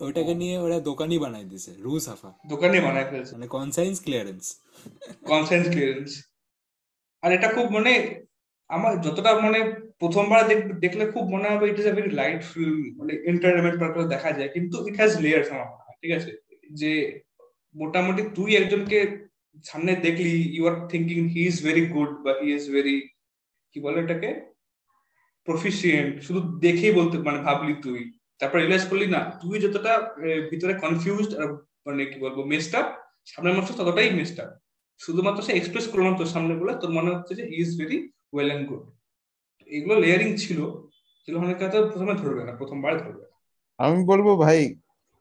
ওইটাকে নিয়ে ওরা দোকানই বানাই দিছে রু সাফা। দোকানই বানায় ফেলছে। মানে কনসাইন্স ক্লিয়ারেন্স কনসেন্স ক্লিয়ারেন্স আর এটা খুব মানে আমার যতটা মানে প্রথমবার দেখ- দেখলে খুব মনে হবে it is a very light film মানে এন্টারটেনমেন্ট পারপাস দেখা যায়, কিন্তু ইট হ্যাজ লেয়ার্স আমার ঠিক আছে? যে মোটামুটি তুই একজনকে সামনে দেখলি you are thinking he is very good বা হি ইজ ভেরি কি বলে এটাকে প্রফিসিয়েন্ট শুধু দেখেই বলতে মানে ভাবলি তুই। তারপর রিয়েলাইজ করলি, না, তুই যতটা ভিতরে কনফিউজড আর মানে কি বলব আপ সামনের মানুষ ততটাই আপ শুধুমাত্র সে এক্সপ্রেস করল না তোর সামনে বলে, তোর মনে হচ্ছে যে he is very well and good এগুলো লেয়ারিং ছিল যেগুলো অনেকে হয়তো প্রথমে ধরবে না প্রথমবার ধরবে। আমি বলব ভাই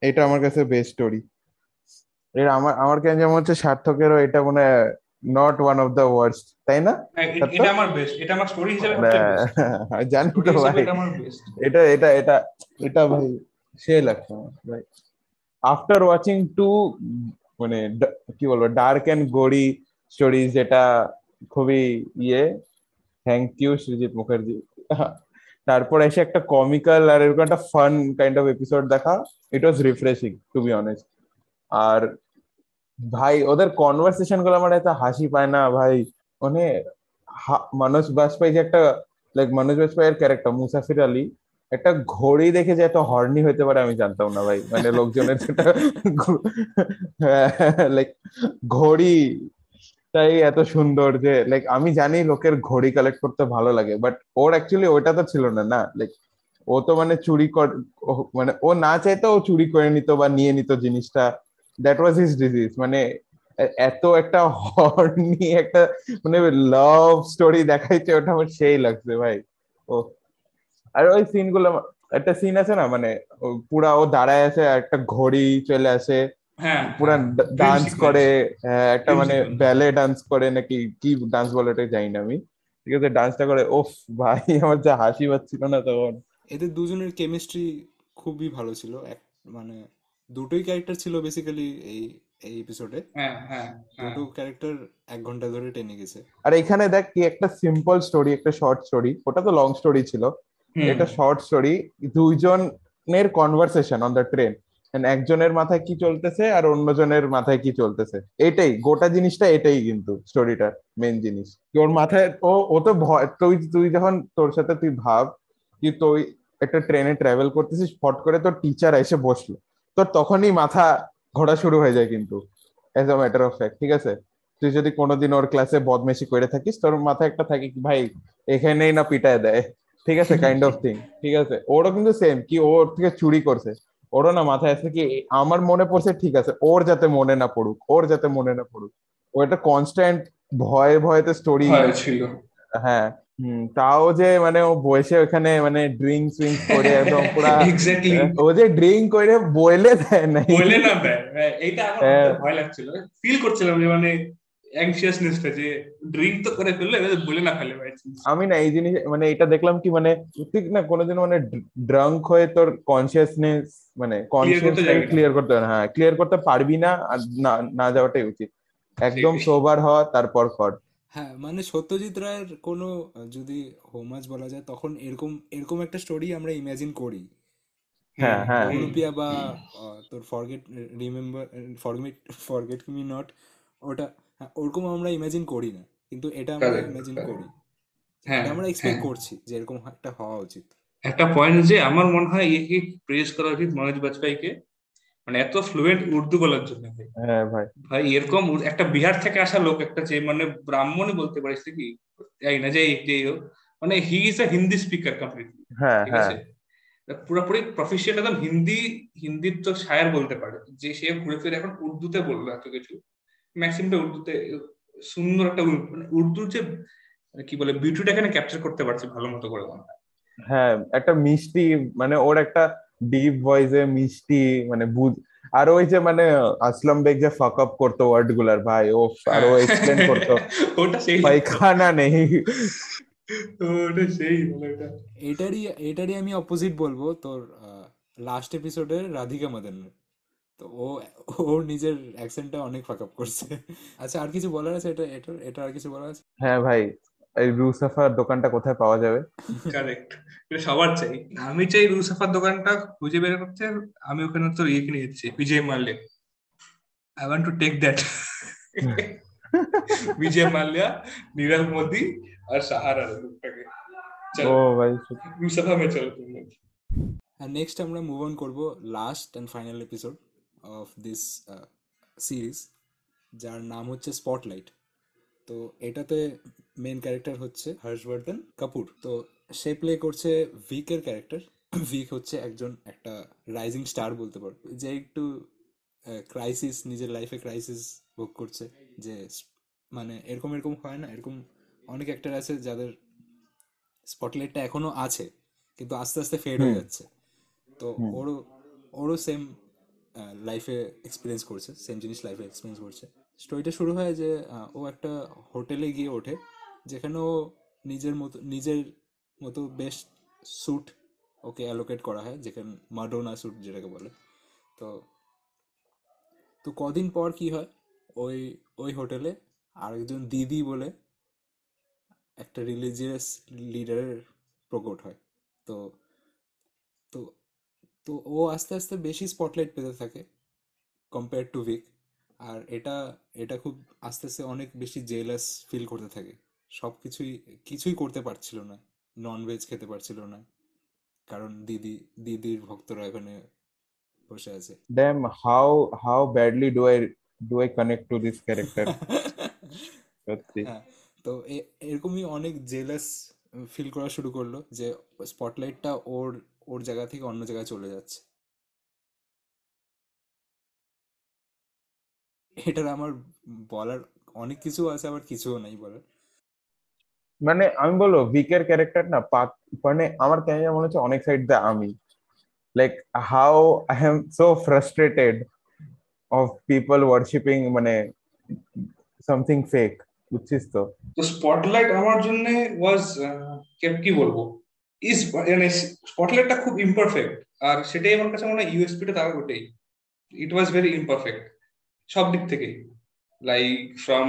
এটা আমার কাছে বেস্ট স্টোরি এটা আমার আমার কেন যেমন হচ্ছে সার্থকেরও এটা মনে not one of the worst তাই না? হ্যাঁ, এটা আমার বেস্ট এটা আমার স্টোরি হিসেবে না, জানি স্টোরি তো ভাই। এটা আমার বেস্ট এটা এটা এটা এটা ভাই সে লাগছে ভাই। আফটার ওয়াচিং টু মানে কি বলব ডার্ক এন্ড গড়ি স্টোরি যেটা খুবই ইয়ে থ্যাংক ইউ সৃজিত মুখার্জি তারপর এসে একটা কমিক্যাল আর এরকম একটা ফান কাইন্ড অফ এপিসোড দেখা। It was refreshing to be honest আর ভাই, ওদের কনভারসেশনগুলো আমার এত হাসি পায় না, ভাই। মানে মনোজ বাজপেয়ী যে একটা লাইক মনোজ বাজপেয়ীর ক্যারেক্টার মুসাফির আলী, একটা ঘড়ি দেখে যে এত হর্নি হতে পারে আমি জানতাম না, ভাই। মানে লোকজনের যেটা লাইক ঘড়ি তাই এত সুন্দর যে লাইক আমি জানি লোকের ঘড়ি কালেক্ট করতে ভালো লাগে বাট ওর অ্যাকচুয়ালি ওইটা তো ছিল না না? লাইক ও তো মানে চুরি মানে ও না চাইতো ও চুরি করে নিত বা নিয়ে নিত জিনিসটা। দ্যাট ওয়াজ হিজ ডিজিজ মানে এত একটা হর্নি একটা মানে লাভ স্টোরি দেখাইছে ওটা আমার সেই লাগছে ভাই। ও, আর ওই সিনগুলো, একটা সিন আছে না মানে পুরা ও দাঁড়ায় আছে একটা ঘড়ি চলে আসে। পুরা হ্যাঁ। ডান্স করে হ্যাঁ, একটা মানে. ব্যালে ডান্স করে নাকি কি ডান্স বলে ওটা জানি না আমি। ঠিক আছে ডান্সটা করে ওফ ভাই আমার যা হাসি পাচ্ছিল না তখন। এদের দুজনের কেমিস্ট্রি খুবই ভালো ছিল। এক মানে দুটোই ক্যারেক্টার ছিল বেসিক্যালি এই এই এপিসোডে হ্যাঁ হ্যাঁ হ্যাঁ। দুটো ক্যারেক্টার এক ঘণ্টা ধরে টেনে গেছে। আর এখানে দেখ কি একটা সিম্পল স্টোরি একটা শর্ট স্টোরি ওটা তো লং স্টোরি ছিল। এটা শর্ট স্টোরি দুইজনের কনভারসেশন অন দ্য ট্রেন একজনের মাথায় কি চলতেছে আর অন্যজনের মাথায় কি চলতেছে? এটাই, গোটা জিনিসটা এটাই কিন্তু স্টোরিটার মেন জিনিস। ওর মাথায়, ও ও তো ভয়, তুই তুই যখন তোর সাথে তুই ভাব কি তুই একটা ট্রেনে ট্রাভেল করতেছিস, ফট করে তোর টিচার এসে বসল। তোর তখনই মাথা ঘোরা শুরু হয়ে যায় কিন্তু as a matter of fact ঠিক আছে? তুই যদি কোনোদিন ওর ক্লাসে বদমেশি করে থাকিস, তোর মাথায় একটা থাকে কি, ভাই, এখানেই না পিটায় দেয়। ঠিক আছে কাইন্ড অফ থিং ঠিক আছে? ওরও কিন্তু সেম কি ওর থেকে চুরি করছে। ওরও না মাথায় আছে কি আমার মনে পড়ছে ঠিক আছে ওর যাতে মনে না পড়ুক ওর যাতে মনে না পড়ুক। ও একটা কনস্ট্যান্ট ভয়ে ভয়েতে স্টোরি ছিল। হ্যাঁ তাও যে মানে ও বসে ওখানে মানে ড্রিঙ্কস উইঙ্কস করে একদম পুরা ও যে ড্রিঙ্ক করে বইলে দেয় না বলে না দেয়। হ্যাঁ, এইটা আমার হ্যাঁ। ভয় লাগছিল। ফিল করছিলাম যে মানে অ্যাংশিয়াসনেসটা যে ড্রিঙ্ক তো করে ফেললে এবার বলে না ফেলে ভাই আমি না এই জিনিস মানে এটা দেখলাম কি মানে ঠিক না কোনোদিন মানে ড্রাঙ্ক হয়ে তোর কনসিয়াসনেস মানে কনসিয়াস করতে যাবি না। ক্লিয়ার করতে না হ্যাঁ ক্লিয়ার করতে পারবি না আর না যাওয়াটাই উচিত। একদম। সোবার হওয়া তারপর কর হ্যাঁ মানে সত্যজিৎ রায়ের কোনো যদি হোমাজ বলা যায় তখন এরকম এরকম একটা স্টোরি আমরা ইমাজিন করি। হ্যাঁ হ্যাঁ বা তোর forget remember forget forget me not ওটা হ্যাঁ, ওরকম আমরা ইমাজিন করি না কিন্তু এটা আমরা ইমাজিন করি। হ্যাঁ আমরা এক্সপেক্ট হ্যাঁ। করছি যে এরকম একটা হওয়া উচিত। একটা পয়েন্ট যে আমার মনে হয় একে প্রেস করা উচিত মনোজ বাজপেয়ীকে মানে এত ফ্লুয়েন্ট উর্দু বলার জন্য ভাই। হ্যাঁ ভাই। ভাই এরকম একটা বিহার থেকে আসা লোক একটা যে মানে ব্রাহ্মণই বলতে পারিস কি? জানি না যে যেই হোক মানে he is a Hindi speaker completely হ্যাঁ ঠিক হ্যাঁ। আছে? পুরোপুরি প্রফেশনাল একদম হিন্দি হিন্দির তো শায়ার বলতে পারে। যে সে ঘুরে ফিরে এখন উর্দুতে বলল এত কিছু। ম্যাক্সিমামটা উর্দুতে সুন্দর একটা মানে উর্দুর যে মানে কি বলে বিউটিটা এখানে ক্যাপচার করতে পারছে ভালো মতো করে মনে হয়। হ্যাঁ একটা মিষ্টি মানে ওর একটা ডিপ ভয়েসে মিষ্টি মানে বুঝ আর ওই যে মানে আসলাম বেগ যে ফাক আপ করতো ওয়ার্ডগুলার ভাই ও আর ও এক্সপ্লেন করতো ওটা সেই পায়খানা নেই। ওটা সেই ওটা। এটারই এটারই আমি অপোজিট বলব তোর আহ, লাস্ট এপিসোডে রাধিকা মাদান। তো ও ওর নিজের অ্যাকসেন্টটা অনেক ফাক আপ করছে। আচ্ছা আর কিছু বলার আছে? এটা এটা এটা আর কিছু বলার আছে? হ্যাঁ ভাই এই রুসাফার দোকানটা কোথায় পাওয়া যাবে? কারেক্ট এটা সবার চাই। আমি চাই রুসাফার দোকানটা খুঁজে বের করতে আমি ওখানে তো ইয়ে কিনে দিচ্ছি Vijay Mallya. I want to take that Vijay Mallya Nirav Modi আর সাহারা লোকটাকে। ও চলো ভাই রুসাফা মে চলো। তুমি আর নেক্সট আমরা মুভ অন করব last and final episode of this series যার নাম হচ্ছে স্পটলাইট তো এটাতে মেন ক্যারেক্টার হচ্ছে হর্ষবর্ধন কাপুর। তো সে প্লে করছে ভিকের ক্যারেক্টার ভিক হচ্ছে একজন একটা রাইজিং স্টার বলতে পারব যে একটু ক্রাইসিস নিজের লাইফে ক্রাইসিস ভোগ করছে। যে মানে এরকম এরকম হয় না। এরকম অনেক অ্যাক্টার আছে যাদের স্পটলাইটটা এখনও আছে কিন্তু আস্তে আস্তে ফেড হয়ে যাচ্ছে। তো ওরও ওরও সেম লাইফে এক্সপিরিয়েন্স করছে সেম জিনিস লাইফে এক্সপিরিয়েন্স করছে। স্টোরিটা শুরু হয় যে ও একটা হোটেলে গিয়ে ওঠে, যেখানে ও নিজের মতো নিজের মতো বেস্ট স্যুট ওকে অ্যালোকেট করা হয়, যেখানে মাডোনা স্যুট যেটাকে বলে। তো তো কদিন পর কি হয়, ওই ওই হোটেলে আরেকজন দিদি বলে একটা রিলিজিয়াস লিডারের প্রকট হয়। তো তো তো ও আস্তে আস্তে বেশি স্পটলাইট পেতে থাকে কম্পেয়ার টু উইক আর এটা এটা খুব আস্তে আস্তে অনেক বেশি জেলাস ফিল করতে থাকে। সব কিছুই কিছুই করতে পারছিল না। নন ভেজ খেতে পারছিল না। কারণ দিদি দিদির ভক্তরা এখানে বসে আছে। Damn how how badly do I do I connect to this character সত্যি। হ্যাঁ তো এরকমই অনেক জেলাস ফিল করা শুরু করল যে স্পটলাইটটা ওর ওর জায়গা থেকে অন্য জায়গায় চলে যাচ্ছে। এটার আমার বলার অনেক কিছু আছে আবার কিছুও নাই বলার। মানে আমি বলব ভিকের ক্যারেক্টার না পাক- মানে আমার কেন মনে হচ্ছে অনেক সাইড দা আমি। Like how I am so frustrated of people worshipping মানে সামথিং ফেক বুঝছিস তো? তো স্পটলাইট আমার জন্য ওয়াজ কি বলব? ইজ মানে স্পটলাইটটা খুব ইমপারফেক্ট আর সেটাই আমার কাছে মনে হয় ইউএসপিটা তার ওটাই ইট ওয়াজ ভেরি ইমপারফেক্ট সব দিক থেকেই। লাইক ফ্রম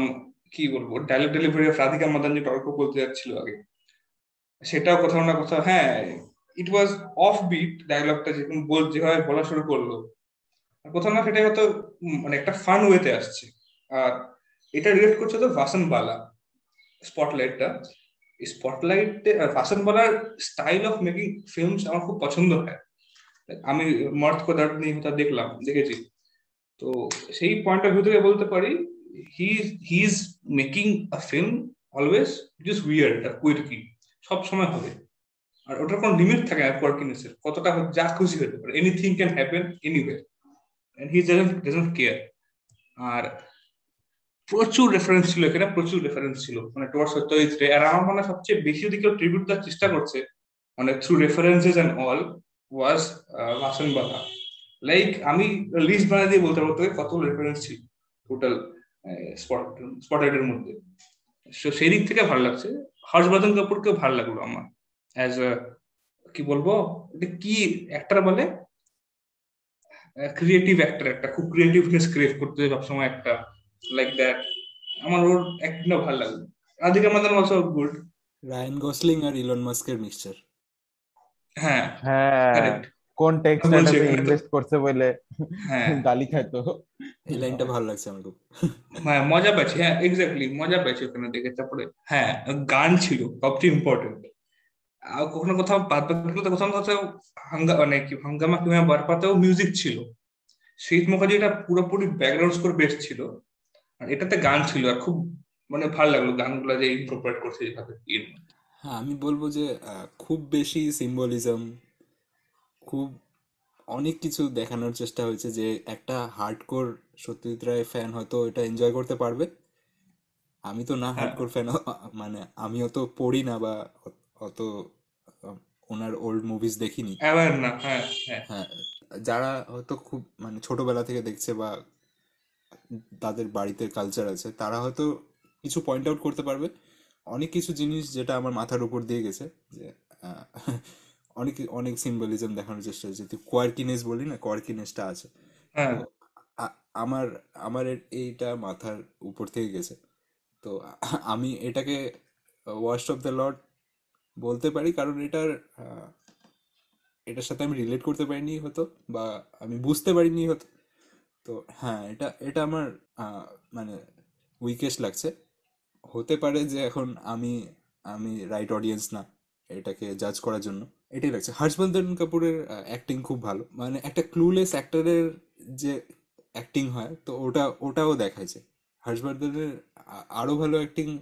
কি বলব, dialogue delivery of Radhika Madan যে তর্ক বলতে যাচ্ছিল আগে। সেটাও কোথাও না কোথাও হ্যাঁ ইট ওয়াজ অফ বিট ডায়লগটা যেরকম বল, যেভাবে বলা শুরু করল। কোথাও না সেটাই হয়তো মানে একটা ফান ওয়েতে আসছে। আর এটা রিলেট করছে তো ভাসন বালা স্পটলাইটটা স্পটলাইট ভাসন বলার স্টাইল অফ মেকিং ফিল্মস আমার খুব পছন্দ হয়। আমি মর্ত কোদার নিয়ে ওটা দেখলাম, দেখেছি। তো সেই পয়েন্ট অফ ভিউ থেকে বলতে পারি he he is making a film always it is weird R quirky সব সময় হবে। আর ওটার কোনো লিমিট থাকে না কোয়ার্কিনেসের কতটা যা খুশি হতে পারে। Anything can happen anyway and he doesn't doesn't care আর প্রচুর রেফারেন্স ছিল এখানে, প্রচুর রেফারেন্স ছিল। মানে টোয়ার সত্যজিৎ রে। আর আমার মনে সবচেয়ে বেশি যদি কেউ ট্রিবিউট দেওয়ার চেষ্টা করছে মানে through references and all was Vasan Bala like আমি লিস্ট বানিয়ে দিয়ে বলতে পারব তোকে কত রেফারেন্স ছিল টোটাল স্পট স্পটলাইটের মধ্যে। সো সেই দিক থেকে ভালো লাগছে। হর্ষবর্ধন কাপুরকেও ভালো লাগল আমার। অ্যাজ কি বলব? এটা কি অ্যাক্টর বলে? ক্রিয়েটিভ অ্যাক্টর একটা। খুব ক্রিয়েটিভনেস ক্রিয়েট করতে সবসময় একটা। লাইক দ্যাট আমার ওর অ্যাক্টিংটা ভালো লাগল Radhika Madan also good Ryan Gosling আর ইলন মাস্কের মিক্সচার হ্যাঁ। হ্যাঁ। কোন টেক্সট ইনভেস্ট করছে বলে হ্যাঁ। গালি খায় তো। এই লাইনটা ভালো লাগছে আমার খুব। হ্যাঁ মজা পাচ্ছি। হ্যাঁ এক্স্যাক্টলি মজা পাচ্ছি ওখানে দেখে। তারপরে হ্যাঁ গান ছিল সবচেয়ে ইম্পর্টেন্ট আর কখনো কোথাও বাদ বাকি কোথাও কোথাও হাঙ্গা মানে কি হাঙ্গামা কিংবা বারপাতেও মিউজিক ছিল। শীত মুখার্জি এটা পুরোপুরি ব্যাকগ্রাউন্ড স্কোর বেস্ট ছিল। এটাতে গান ছিল আর খুব মানে ভালো লাগল গানগুলো যে ইনকর্পোরেট করছে যেভাবে এর হ্যাঁ আমি বলব যে খুব বেশি সিম্বলিজম খুব অনেক কিছু দেখানোর চেষ্টা হয়েছে যে একটা হার্ডকোর সত্যজিৎ রায় ফ্যান হয়তো এটা এনজয় করতে পারবে। আমি তো না। হার্ডকোর ফ্যান মানে আমি অত পড়ি না বা অত ওনার ওল্ড মুভিজ দেখিনি। হ্যাঁ হ্যাঁ। হ্যাঁ যারা হয়তো খুব মানে ছোটবেলা থেকে দেখছে বা তাদের বাড়িতে কালচার আছে তারা হয়তো কিছু পয়েন্ট আউট করতে পারবে। অনেক কিছু জিনিস যেটা আমার মাথার উপর দিয়ে গেছে যে অনেক অনেক সিম্বলিজম দেখানোর চেষ্টা হয়েছে তুই কোয়ার্কিনেস বলি না কোয়ার্কিনেসটা আছে। হ্যাঁ। আমার আমার এইটা মাথার উপর থেকে গেছে। তো আমি এটাকে ওয়ার্স্ট অফ দ্য লর্ড বলতে পারি কারণ এটার এটার সাথে আমি রিলেট করতে পারিনি হতো বা আমি বুঝতে পারিনি হতো তো হ্যাঁ এটা এটা আমার মানে উইকেস্ট লাগছে। হতে পারে যে এখন আমি আমি রাইট অডিয়েন্স না এটাকে জাজ করার জন্য। এটাই লাগছে। হর্ষবর্ধন কাপুরের অ্যাক্টিং খুব ভালো। মানে একটা ক্লুলেস অ্যাক্টরের যে অ্যাক্টিং হয়, তো ওটা, ওটাও দেখাইছে। হর্ষবর্ধনের আরও ভালো অ্যাক্টিং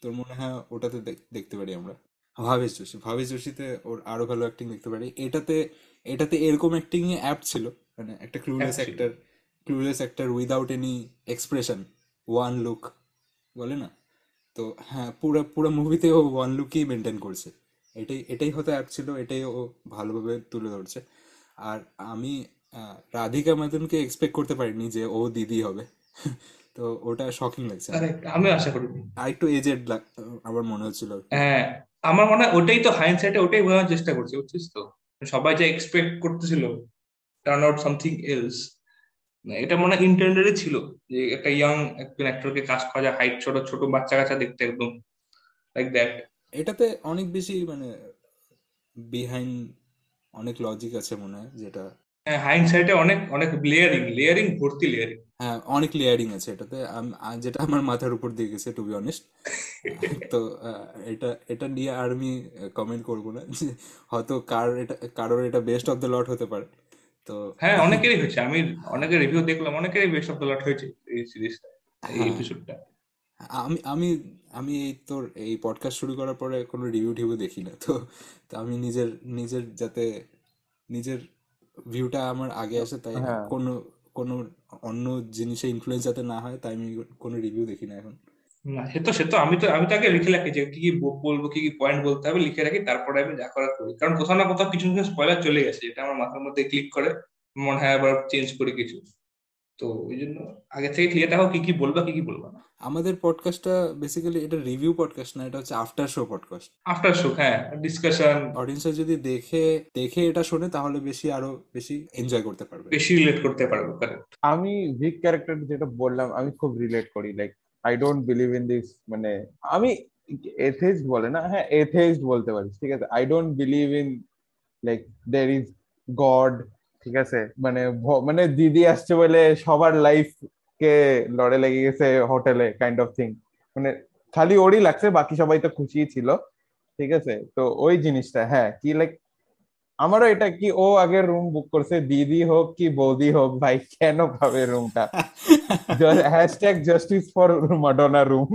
তোর মনে হয় ওটাতে দেখ- দেখতে পারি আমরা। ভাবেশ যোশী। ভাবেশ যোশীতে ওর আরও ভালো অ্যাক্টিং দেখতে পারি। এটাতে এটাতে এরকম অ্যাক্টিং অ্যাপ ছিল। মানে একটা clueless. Actor clueless actor without any expression one look বলে না? তো হ্যাঁ পুরো পুরো মুভিতে ও ওয়ান লুকই মেনটেন করছে। এটাই এটাই হতে অ্যাপ ছিল এটাই ও ভালোভাবে তুলে ধরছে। আর আমি রাধিকা মাদনকে এক্সপেক্ট করতে পারিনি যে ও দিদি হবে। তো ওটা শকিং লাগছে আমি আশা করি আর একটু এজেড আমার মনে হচ্ছিল। হ্যাঁ আমার মনে হয় ওটাই তো হাইন্ডসাইটে ওটাই বোঝানোর চেষ্টা করছে বুঝছিস তো? সবাই যা এক্সপেক্ট করতেছিল টার্ন আউট সামথিং এলস এটা মনে হয় ইন্টেন্ডেডই ছিল যে একটা ইয়াং একজন অ্যাক্টরকে কাজ করা যায় হাইট ছোট ছোট বাচ্চা কাচ্চা দেখতে একদম লাইক দ্যাট এটাতে অনেক বেশি মানে বিহাইন্ড অনেক লজিক আছে মনে হয় যেটা হ্যাঁ হাইন্ডসাইটে অনেক অনেক লেয়ারিং লেয়ারিং ভর্তি লেয়ারিং হ্যাঁ অনেক লেয়ারিং আছে এটাতে। যেটা আমার মাথার উপর দিয়ে গেছে টু বি অনেস্ট তো এটা এটা নিয়ে আর আমি কমেন্ট করব না। হয়তো কার এটা কারোর এটা বেস্ট অফ দ্য লট হতে পারে। তো হ্যাঁ অনেকেরই হয়েছে আমি অনেকের রিভিউ দেখলাম অনেকেরই বেস্ট অফ দ্য লট হয়েছে এই সিরিজটা এই হ্যাঁ। এপিসোডটা আমি আমি আমি এই তোর এই পডকাস্ট শুরু করার পরে কোনো রিভিউ টিভিউ দেখি না তো তো আমি নিজের নিজের যাতে নিজের ভিউটা আমার আগে আসে তাই হ্যাঁ। কোনো কোনো অন্য জিনিসে ইনফ্লুয়েন্স যাতে না হয় তাই আমি কোনো রিভিউ দেখি না এখন না সে তো সে তো আমি তো আমি তো আগে লিখে রাখি যে কি কি বলব কি কি পয়েন্ট বলতে হবে লিখে রাখি তারপরে আমি যা করার করি। কারণ কোথাও না কোথাও কিছু কিছু স্পয়লার চলে গেছে যেটা আমার মাথার মধ্যে ক্লিক করে মনে হয় আবার চেঞ্জ করি কিছু। তো ওই জন্য আগে থেকে ক্লিয়ার রাখো কি কি বলবা কি কি বলবা না। আমাদের পডকাস্টটা বেসিক্যালি এটা রিভিউ পডকাস্ট না এটা হচ্ছে after show podcast after show হ্যাঁ ডিসকাশন অডিয়েন্সরা যদি দেখে দেখে এটা শোনে তাহলে বেশি আরও বেশি এনজয় করতে পারবে। বেশি রিলেট করতে পারব কারেক্ট আমি ভিক ক্যারেক্টার যেটা বললাম আমি খুব রিলেট করি like I don't believe in this মানে আমি এথেইস্ট বলে না হ্যাঁ এথেইস্ট বলতে পারিস, ঠিক আছে? I don't believe in like there is god ঠিক আছে? মানে মানে দিদি আসছে বলে সবার লাইফ কে লড়ে লেগে গেছে হোটেলে কাইন্ড অফ থিং মানে খালি ওরই লাগছে, বাকি সবাই তো খুশি ছিল, ঠিক আছে? তো ওই জিনিসটা হ্যাঁ কি লাইক আমারও এটা কি ও আগে রুম বুক করছে দিদি হোক কি বৌদি হোক ভাই কেন পাবে রুমটা hashtag justice for Madonna room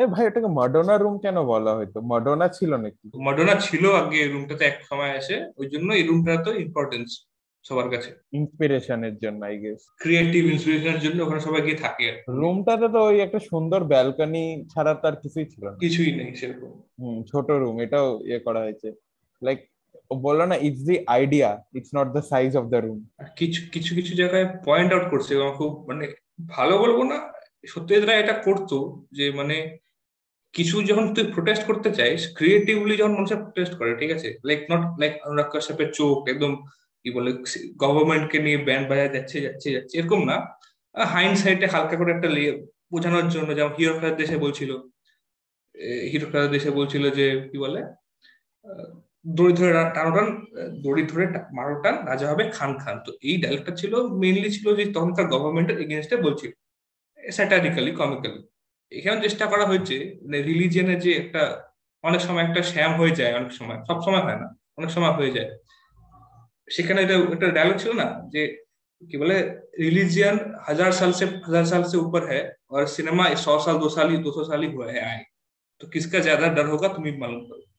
এ ভাই ওটাকে মাডোনা রুম কেন বলা হয়তো মাডোনা ছিল নাকি? মডোনা ছিল আগে রুমটাতে এক সময় এসে ওই জন্য এই রুমটা তো ইম্পর্টেন্স সবার কাছে। ইন্সপিরেশনের জন্য আই গেস ক্রিয়েটিভ ইন্সপিরেশনের জন্য ওখানে সবাই গিয়ে থাকে। রুমটাতে তো ওই একটা সুন্দর ব্যালকনি ছাড়া তার কিছুই ছিল না। কিছুই নেই সেরকম। হুম ছোট রুম এটাও ইয়ে করা হয়েছে। লাইক বলল না it's the idea it's not the size of the room কিছু কিছু কিছু জায়গায় পয়েন্ট আউট করছে এবং খুব মানে ভালো বলব না সত্যজিৎ রায় এটা করতো যে মানে কিছু যখন তুই প্রোটেস্ট করতে চাইস ক্রিয়েটিভলি যখন মানুষের প্রোটেস্ট করে, ঠিক আছে? লাইক নট লাইক অনুরাগ কাশ্যপের চোখ, একদম কি বলে গভর্নমেন্টকে নিয়ে ব্যান্ড বাজা যাচ্ছে যাচ্ছে যাচ্ছে, এরকম না। হাইন্ড সাইডে হালকা করে একটা বোঝানোর জন্য, যেমন হিরো দেশে বলছিল হিরো দেশে বলছিল যে কি বলে দড়ি ধরে রা- টানো টান আহ, দড়ি ধরে টা- মারো টান রাজা হবে খান খান তো এই ডায়লগটা ছিল মেইনলি ছিল যে তখনকার গভর্নমেন্টের এগেনস্টে বলছিল স্যাটারিক্যালি কমিক্যালি এখানে চেষ্টা করা হয়েছে মানে রিলিজিয়নের যে একটা অনেক সময় একটা শ্যাম হয়ে যায় অনেক সময় সব সময় হয় না অনেক সময় হয়ে যায় সেখানে এটা একটা ডায়লগ ছিল না যে কি বলে रिलीजियन हजार साल से हजार साल से ऊपर है और सिनेमा सौ साल दो साल ही दो सौ साल ही हुआ है आए तो किसका ज्यादा डर होगा তুমি মালুম করো তো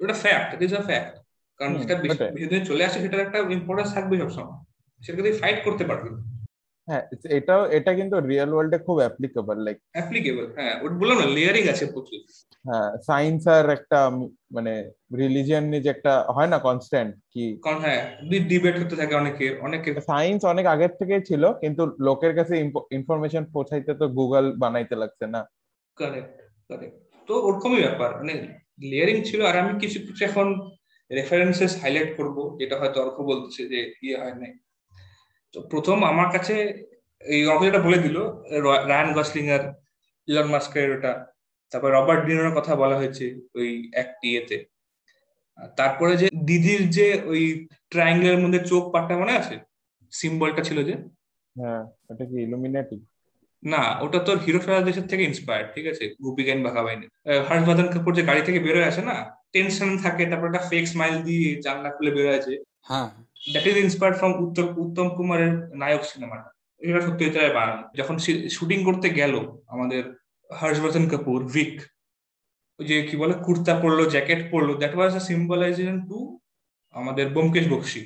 এটা fact it is a fact কারণ দিন চলে আসে সেটার একটা ইম্পর্টেন্স থাকবে সবসময়। সেটাকে তুই ফাইট করতে পারবি। হ্যাঁ এটাও এটা কিন্তু রিয়েল ওয়ার্ল্ডে খুব অ্যাপ্লিকেবল লাইক অ্যাপ্লিকেবল হ্যাঁ ওটা বললাম না লেয়ারিং আছে প্রচুর। হ্যাঁ সায়েন্স আর একটা মানে রিলিজিয়ন নিয়ে যে একটা হয় না কনস্ট্যান্ট কি? কারণ হ্যাঁ ডিবেট হতে থাকে অনেকে অনেকে সায়েন্স অনেক আগের থেকেই ছিল কিন্তু লোকের কাছে ইনফরমেশন পৌঁছাইতে তো গুগল বানাইতে লাগছে না। কারেক্ট কারেক্ট তো ওরকমই ব্যাপার মানে লেয়ারিং ছিল আর আমি কিছু কিছু এখন রেফারেন্সেস হাইলাইট করব, যেটা হয়তো অর্ক বলতেছে যে ইয়ে হয় নাই। তো প্রথম আমার কাছে এই অর্ক যেটা বলে দিল রায়ান গসলিং আর ইলন মাস্কের ওটা। তারপর রবার্ট ডিনোর কথা বলা হয়েছে ওই এক ইয়েতে। তারপরে যে দিদির যে ওই ট্রায়াঙ্গেলের মধ্যে চোখ পাটটা মনে আছে? সিম্বলটা ছিল যে? হ্যাঁ ওটা কি ইলুমিনাটি না ওটা তোর হিরো দেশের থেকে ইন্সপায়ার্ড ঠিক আছে? গুপি গাইন বাঘা বাহিনী হর্ষবর্ধন কাপুর যে গাড়ি থেকে বেরোয় আসে না টেনশন থাকে তারপর একটা ফেক স্মাইল দিয়ে জানলা খুলে বেরোয় আছে হ্যাঁ। That is inspired from Uttam Uttam কুমারের নায়ক সিনেমাটা। এটা সত্যি বানানো। যখন শুটিং করতে গেল আমাদের হর্ষবর্ধন কাপুর ভিক ওই যে কি বলে কুর্তা পরলো জ্যাকেট পরলো that was a symbolization to আমাদের বোমকেশ বক্সি।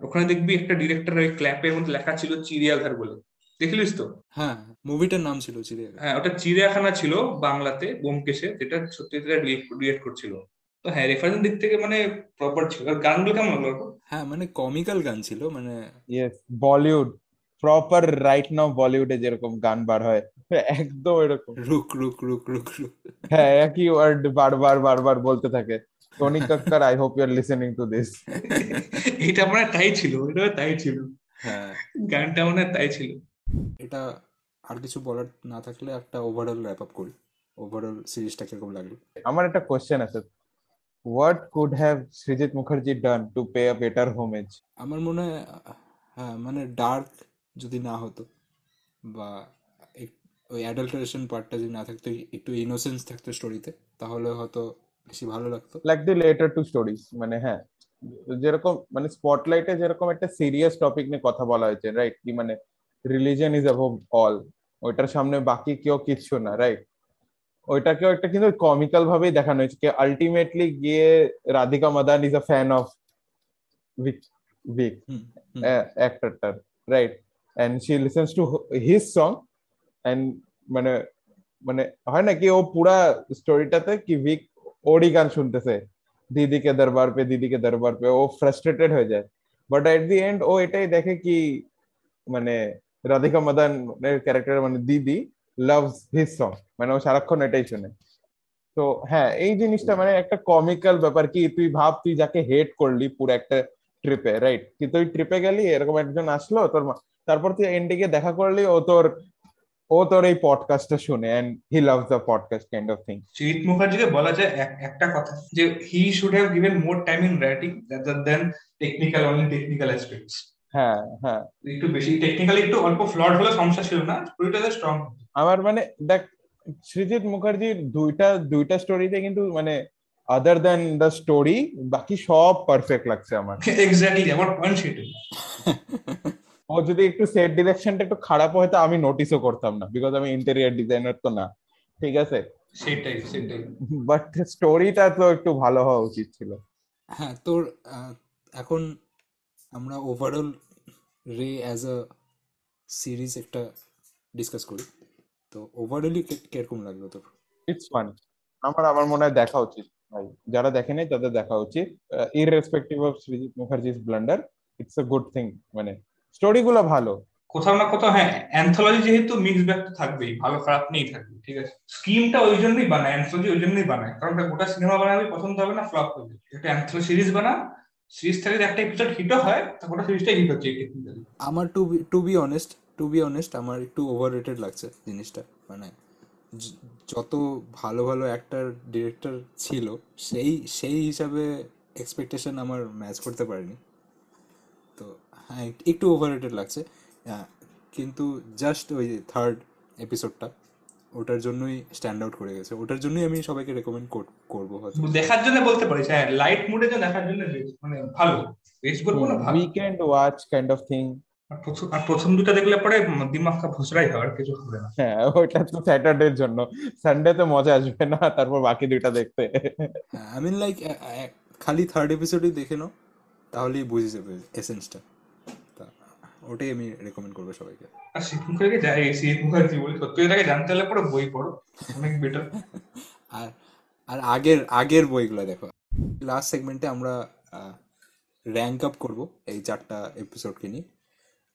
ওখানে দেখবি একটা ডিরেক্টর ওই ক্ল্যাপের মধ্যে লেখা ছিল চিড়িয়াঘর বলে। দেখলিস তো? হ্যাঁ মুভিটার নাম ছিল চিড়িয়াখানা। হ্যাঁ ওটা চিড়িয়াখানা ছিল বাংলাতে বোমকেশে যেটা সত্যি ডিরেক্ট করছিল। তো হ্যাঁ রেফারেন্স দিক থেকে মানে প্রপার ছিল। আর গানগুলো কেমন লাগল হ্যাঁ মানে কমিক্যাল গান ছিল মানে yes Bollywood proper right now বলিউডে যেরকম গান বার হয় একদম এরকম। রুক রুক রুক রুক রুক। হ্যাঁ একই ওয়ার্ড বারবার বারবার বলতে থাকে। Tony Kakkar I hope you are listening to this এটা মানে তাই ছিল এটা তাই ছিল। হ্যাঁ। গানটা মানে তাই ছিল। এটা আর কিছু বলার না থাকলে একটা ওভারঅল র্যাপ আপ করি। ওভারঅল সিরিজটা কীরকম লাগল? আমার একটা কোশ্চেন আছে। What could have Srijit Mukherjee done to pay a better homage আমার মনে হয় হ্যাঁ মানে ডার্ক যদি না হতো বা ওই অ্যাডাল্টারেশন পার্টটা যদি না থাকতো একটু ইনোসেন্স থাকতো স্টোরিতে তাহলে হয়তো বেশি ভালো লাগতো। Like the latter two stories মানে হ্যাঁ যেরকম মানে স্পটলাইটে যেরকম একটা সিরিয়াস টপিক নিয়ে কথা বলা হয়েছে রাইট কি মানে রিলিজন ইজ অ্যাবভ অল ওইটার সামনে বাকি কেউ কিচ্ছু না রাইট ওইটাকেও একটা কিন্তু কমিক্যাল ভাবেই দেখানো হয়েছে কি আলটিমেটলি গিয়ে Radhika Madan is a fan of week week hmm hmm. অ্যাক্টরটার right and she listens to his song and মানে মানে হয় না কি ও পুরা স্টোরিটাতে কি উইক ওরই গান শুনতেছে। দিদি কে দরবার পে দিদি কে দরবার পে ও ফ্রাস্ট্রেটেড হয়ে যায়। বাট এট দি এন্ড ও এটাই দেখে কি মানে রাধিকা মাদান ক্যারেক্টার মানে দিদি লাভস হিজ সং মানে ও সারাক্ষণ এটাই শুনে। তো হ্যাঁ এই জিনিসটা মানে একটা কমিক্যাল ব্যাপার কি, তুই ভাব, তুই যাকে হেট করলি পুরো একটা ট্রিপে রাইট কিন্তু তুই ট্রিপে গেলি, এরকম একজন আসলো, তোর তারপর তুই এন্ডে গিয়ে দেখা করলি, ও তোর ও তোর এই পডকাস্টটা শুনে and he loves the podcast kind of thing Sujit মুখার্জিকে বলা যায় একটা কথা, যে he should have given more time in writing than technical only technical aspects হ্যাঁ হ্যাঁ। একটু বেশি টেকনিক্যালি একটু অল্প ফ্লড হলে সমস্যা ছিল না স্টোরিটা স্ট্রং আমার মানে দেখ সৃজিত মুখার্জির দুইটা দুইটা স্টোরিতে কিন্তু মানে আদার দেন দ্য স্টোরি বাকি সব পারফেক্ট লাগছে আমার। এক্স্যাক্টলি আমার পয়েন্ট সেটাই ও যদি একটু সেট ডিরেকশনটা একটু খারাপ হয়তো আমি নোটিসও করতাম না বিকজ আমি ইন্টেরিয়ার ডিজাইনার তো না। ঠিক আছে? সেটাই সেটাই বাট স্টোরিটা তো একটু ভালো হওয়া উচিত ছিল। হ্যাঁ তোর এখন আমরা overall Ray as a series একটা ডিসকাস করি। তো ওভারঅলি কীরকম লাগল তোর? ইটস ফান আমার আমার মনে হয় দেখা উচিত। ভাই যারা দেখে নাই তাদের দেখা উচিত। Irrespective of Srijit Mukherjee's blunder it's a good thing মানে স্টোরি গুলো ভালো। কোথাও না কোথাও হ্যাঁ অ্যান্থোলজি যেহেতু মিক্স ব্যাগ তো থাকবেই ভালো খারাপ নেই থাকবে ঠিক আছে? স্কিমটা ওই জন্যই বানায় অ্যান্থোলজি ওই জন্যই বানায়। কারণ ওটা গোটা সিনেমা বানাবে পছন্দ হবে না ফ্লপ হবে একটা অ্যান্থোলজি সিরিজ বানা সিরিজ একটা এপিসোড হিটও হয়, তা গোটা সিরিজটাই হিট হচ্ছে আমার to be to be honest to be honest আমার একটু ওভার রেটেড লাগছে জিনিসটা। মানে যত ভালো ভালো অ্যাক্টর ডিরেক্টর ছিল, সেই সেই হিসাবে এক্সপেকটেশন আমার ম্যাচ করতে পারেনি। তো হ্যাঁ একটু ওভার রেটেড লাগছে কিন্তু জাস্ট ওই থার্ড এপিসোডটা ওটার জন্যই স্ট্যান্ড আউট করে গেছে। ওটার জন্যই আমি সবাইকে রেকমেন্ড করব হয়তো। দেখার জন্য বলতে পারিস হ্যাঁ লাইট মুডে জন্য দেখার জন্য মানে ভালো। বেশ বলব না ভালো। Weekend watch kind of thing আর প্রথম দুটো দেখলে পরে দিমাগ কা ভুসরাই হয় আর কিছু হবে না। হ্যাঁ ওটা তো স্যাটারডের জন্য। সানডে তো মজা আসবে না তারপর বাকি দুইটা দেখতে। আই মিন লাইক খালি থার্ড এপিসোডই দেখে নাও তাহলেই বুঝে যাবে এসেন্সটা তা ওটাই আমি রেকমেন্ড করব সবাইকে। আর শীত মুখার্জি যাই শীত মুখার্জি বলি সত্যি এটাকে জানতে হলে পরে বই পড়ো। অনেক বেটার আর আর আগের আগের বইগুলো দেখো। লাস্ট সেগমেন্টে আমরা র্যাঙ্ক আপ করব এই চারটা এপিসোডকে নিয়ে।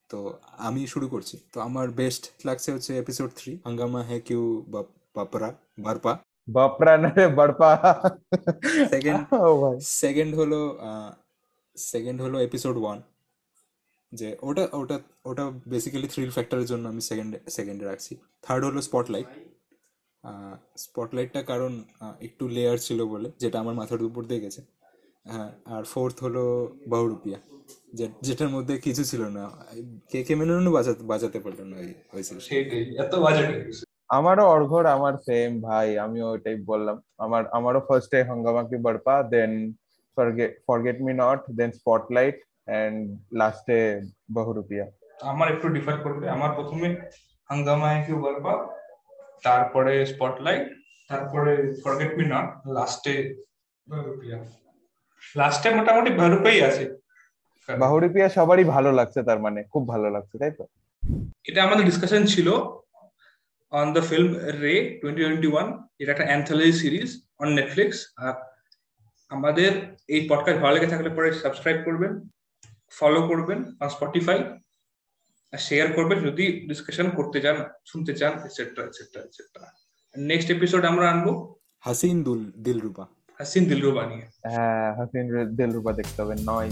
তো আমি শুরু করছি। তো আমার বেস্ট লাগছে হচ্ছে এপিসোড থ্রি হাঙ্গামা হে কিউ বাপরা বারপা। বাপরা না রে বড়পা সেকেন্ড সেকেন্ড হলো সেকেন্ড হলো এপিসোড ওয়ান যে ওটা ওটা ওটা বেসিক্যালি থ্রিল ফ্যাক্টরের জন্য আমি সেকেন্ড সেকেন্ডে রাখছি। থার্ড হলো স্পটলাইট স্পটলাইটটা কারণ একটু লেয়ার ছিল বলে যেটা আমার মাথার উপর দিয়ে গেছে। হ্যাঁ আর ফোর্থ হলো বহুরুপিয়া যেটার মধ্যে কিছু ছিল না। কে কে মেননও বাঁচাতে বাঁচাতে পারল না ওই। সেটাই এত বাজে আমারও অর্ঘর আমার সেম ভাই আমিও ওইটাই বললাম। আমার আমারও ফার্স্টে হাঙ্গামা কি Barpa then forget forget me not then spotlight and লাস্টে বহুরুপিয়া আমার একটু ডিফার করবে। আমার প্রথমে হাঙ্গামা কি বলবা তারপরে স্পটলাইট তারপরে ফরগেট মি নট লাস্টে রুপিয়া। লাস্টে মোটামুটি ভরুপাই আছে। বাহুরুপিয়া সবারই ভালো লাগছে তার মানে খুব ভালো লাগছে তাই তো? এটা আমাদের ডিসকাশন ছিল on the film Ray twenty twenty one এটা একটা অ্যান্থোলজি সিরিজ অন নেটফ্লিক্স আর আমাদের এই পডকাস্ট ভালো লেগে থাকলে পরে সাবস্ক্রাইব করবেন। ফলো করবেন আর স্পটিফাই আর শেয়ার করবেন যদি ডিসকাশন করতে চান শুনতে চান etcetera etcetera etcetera next episode আমরা আনব হাসিন দুল দিলরুবা। হাসিন দিলরুবা নিয়ে। হ্যাঁ হাসিন দিলরুবা দেখতে হবে নয়।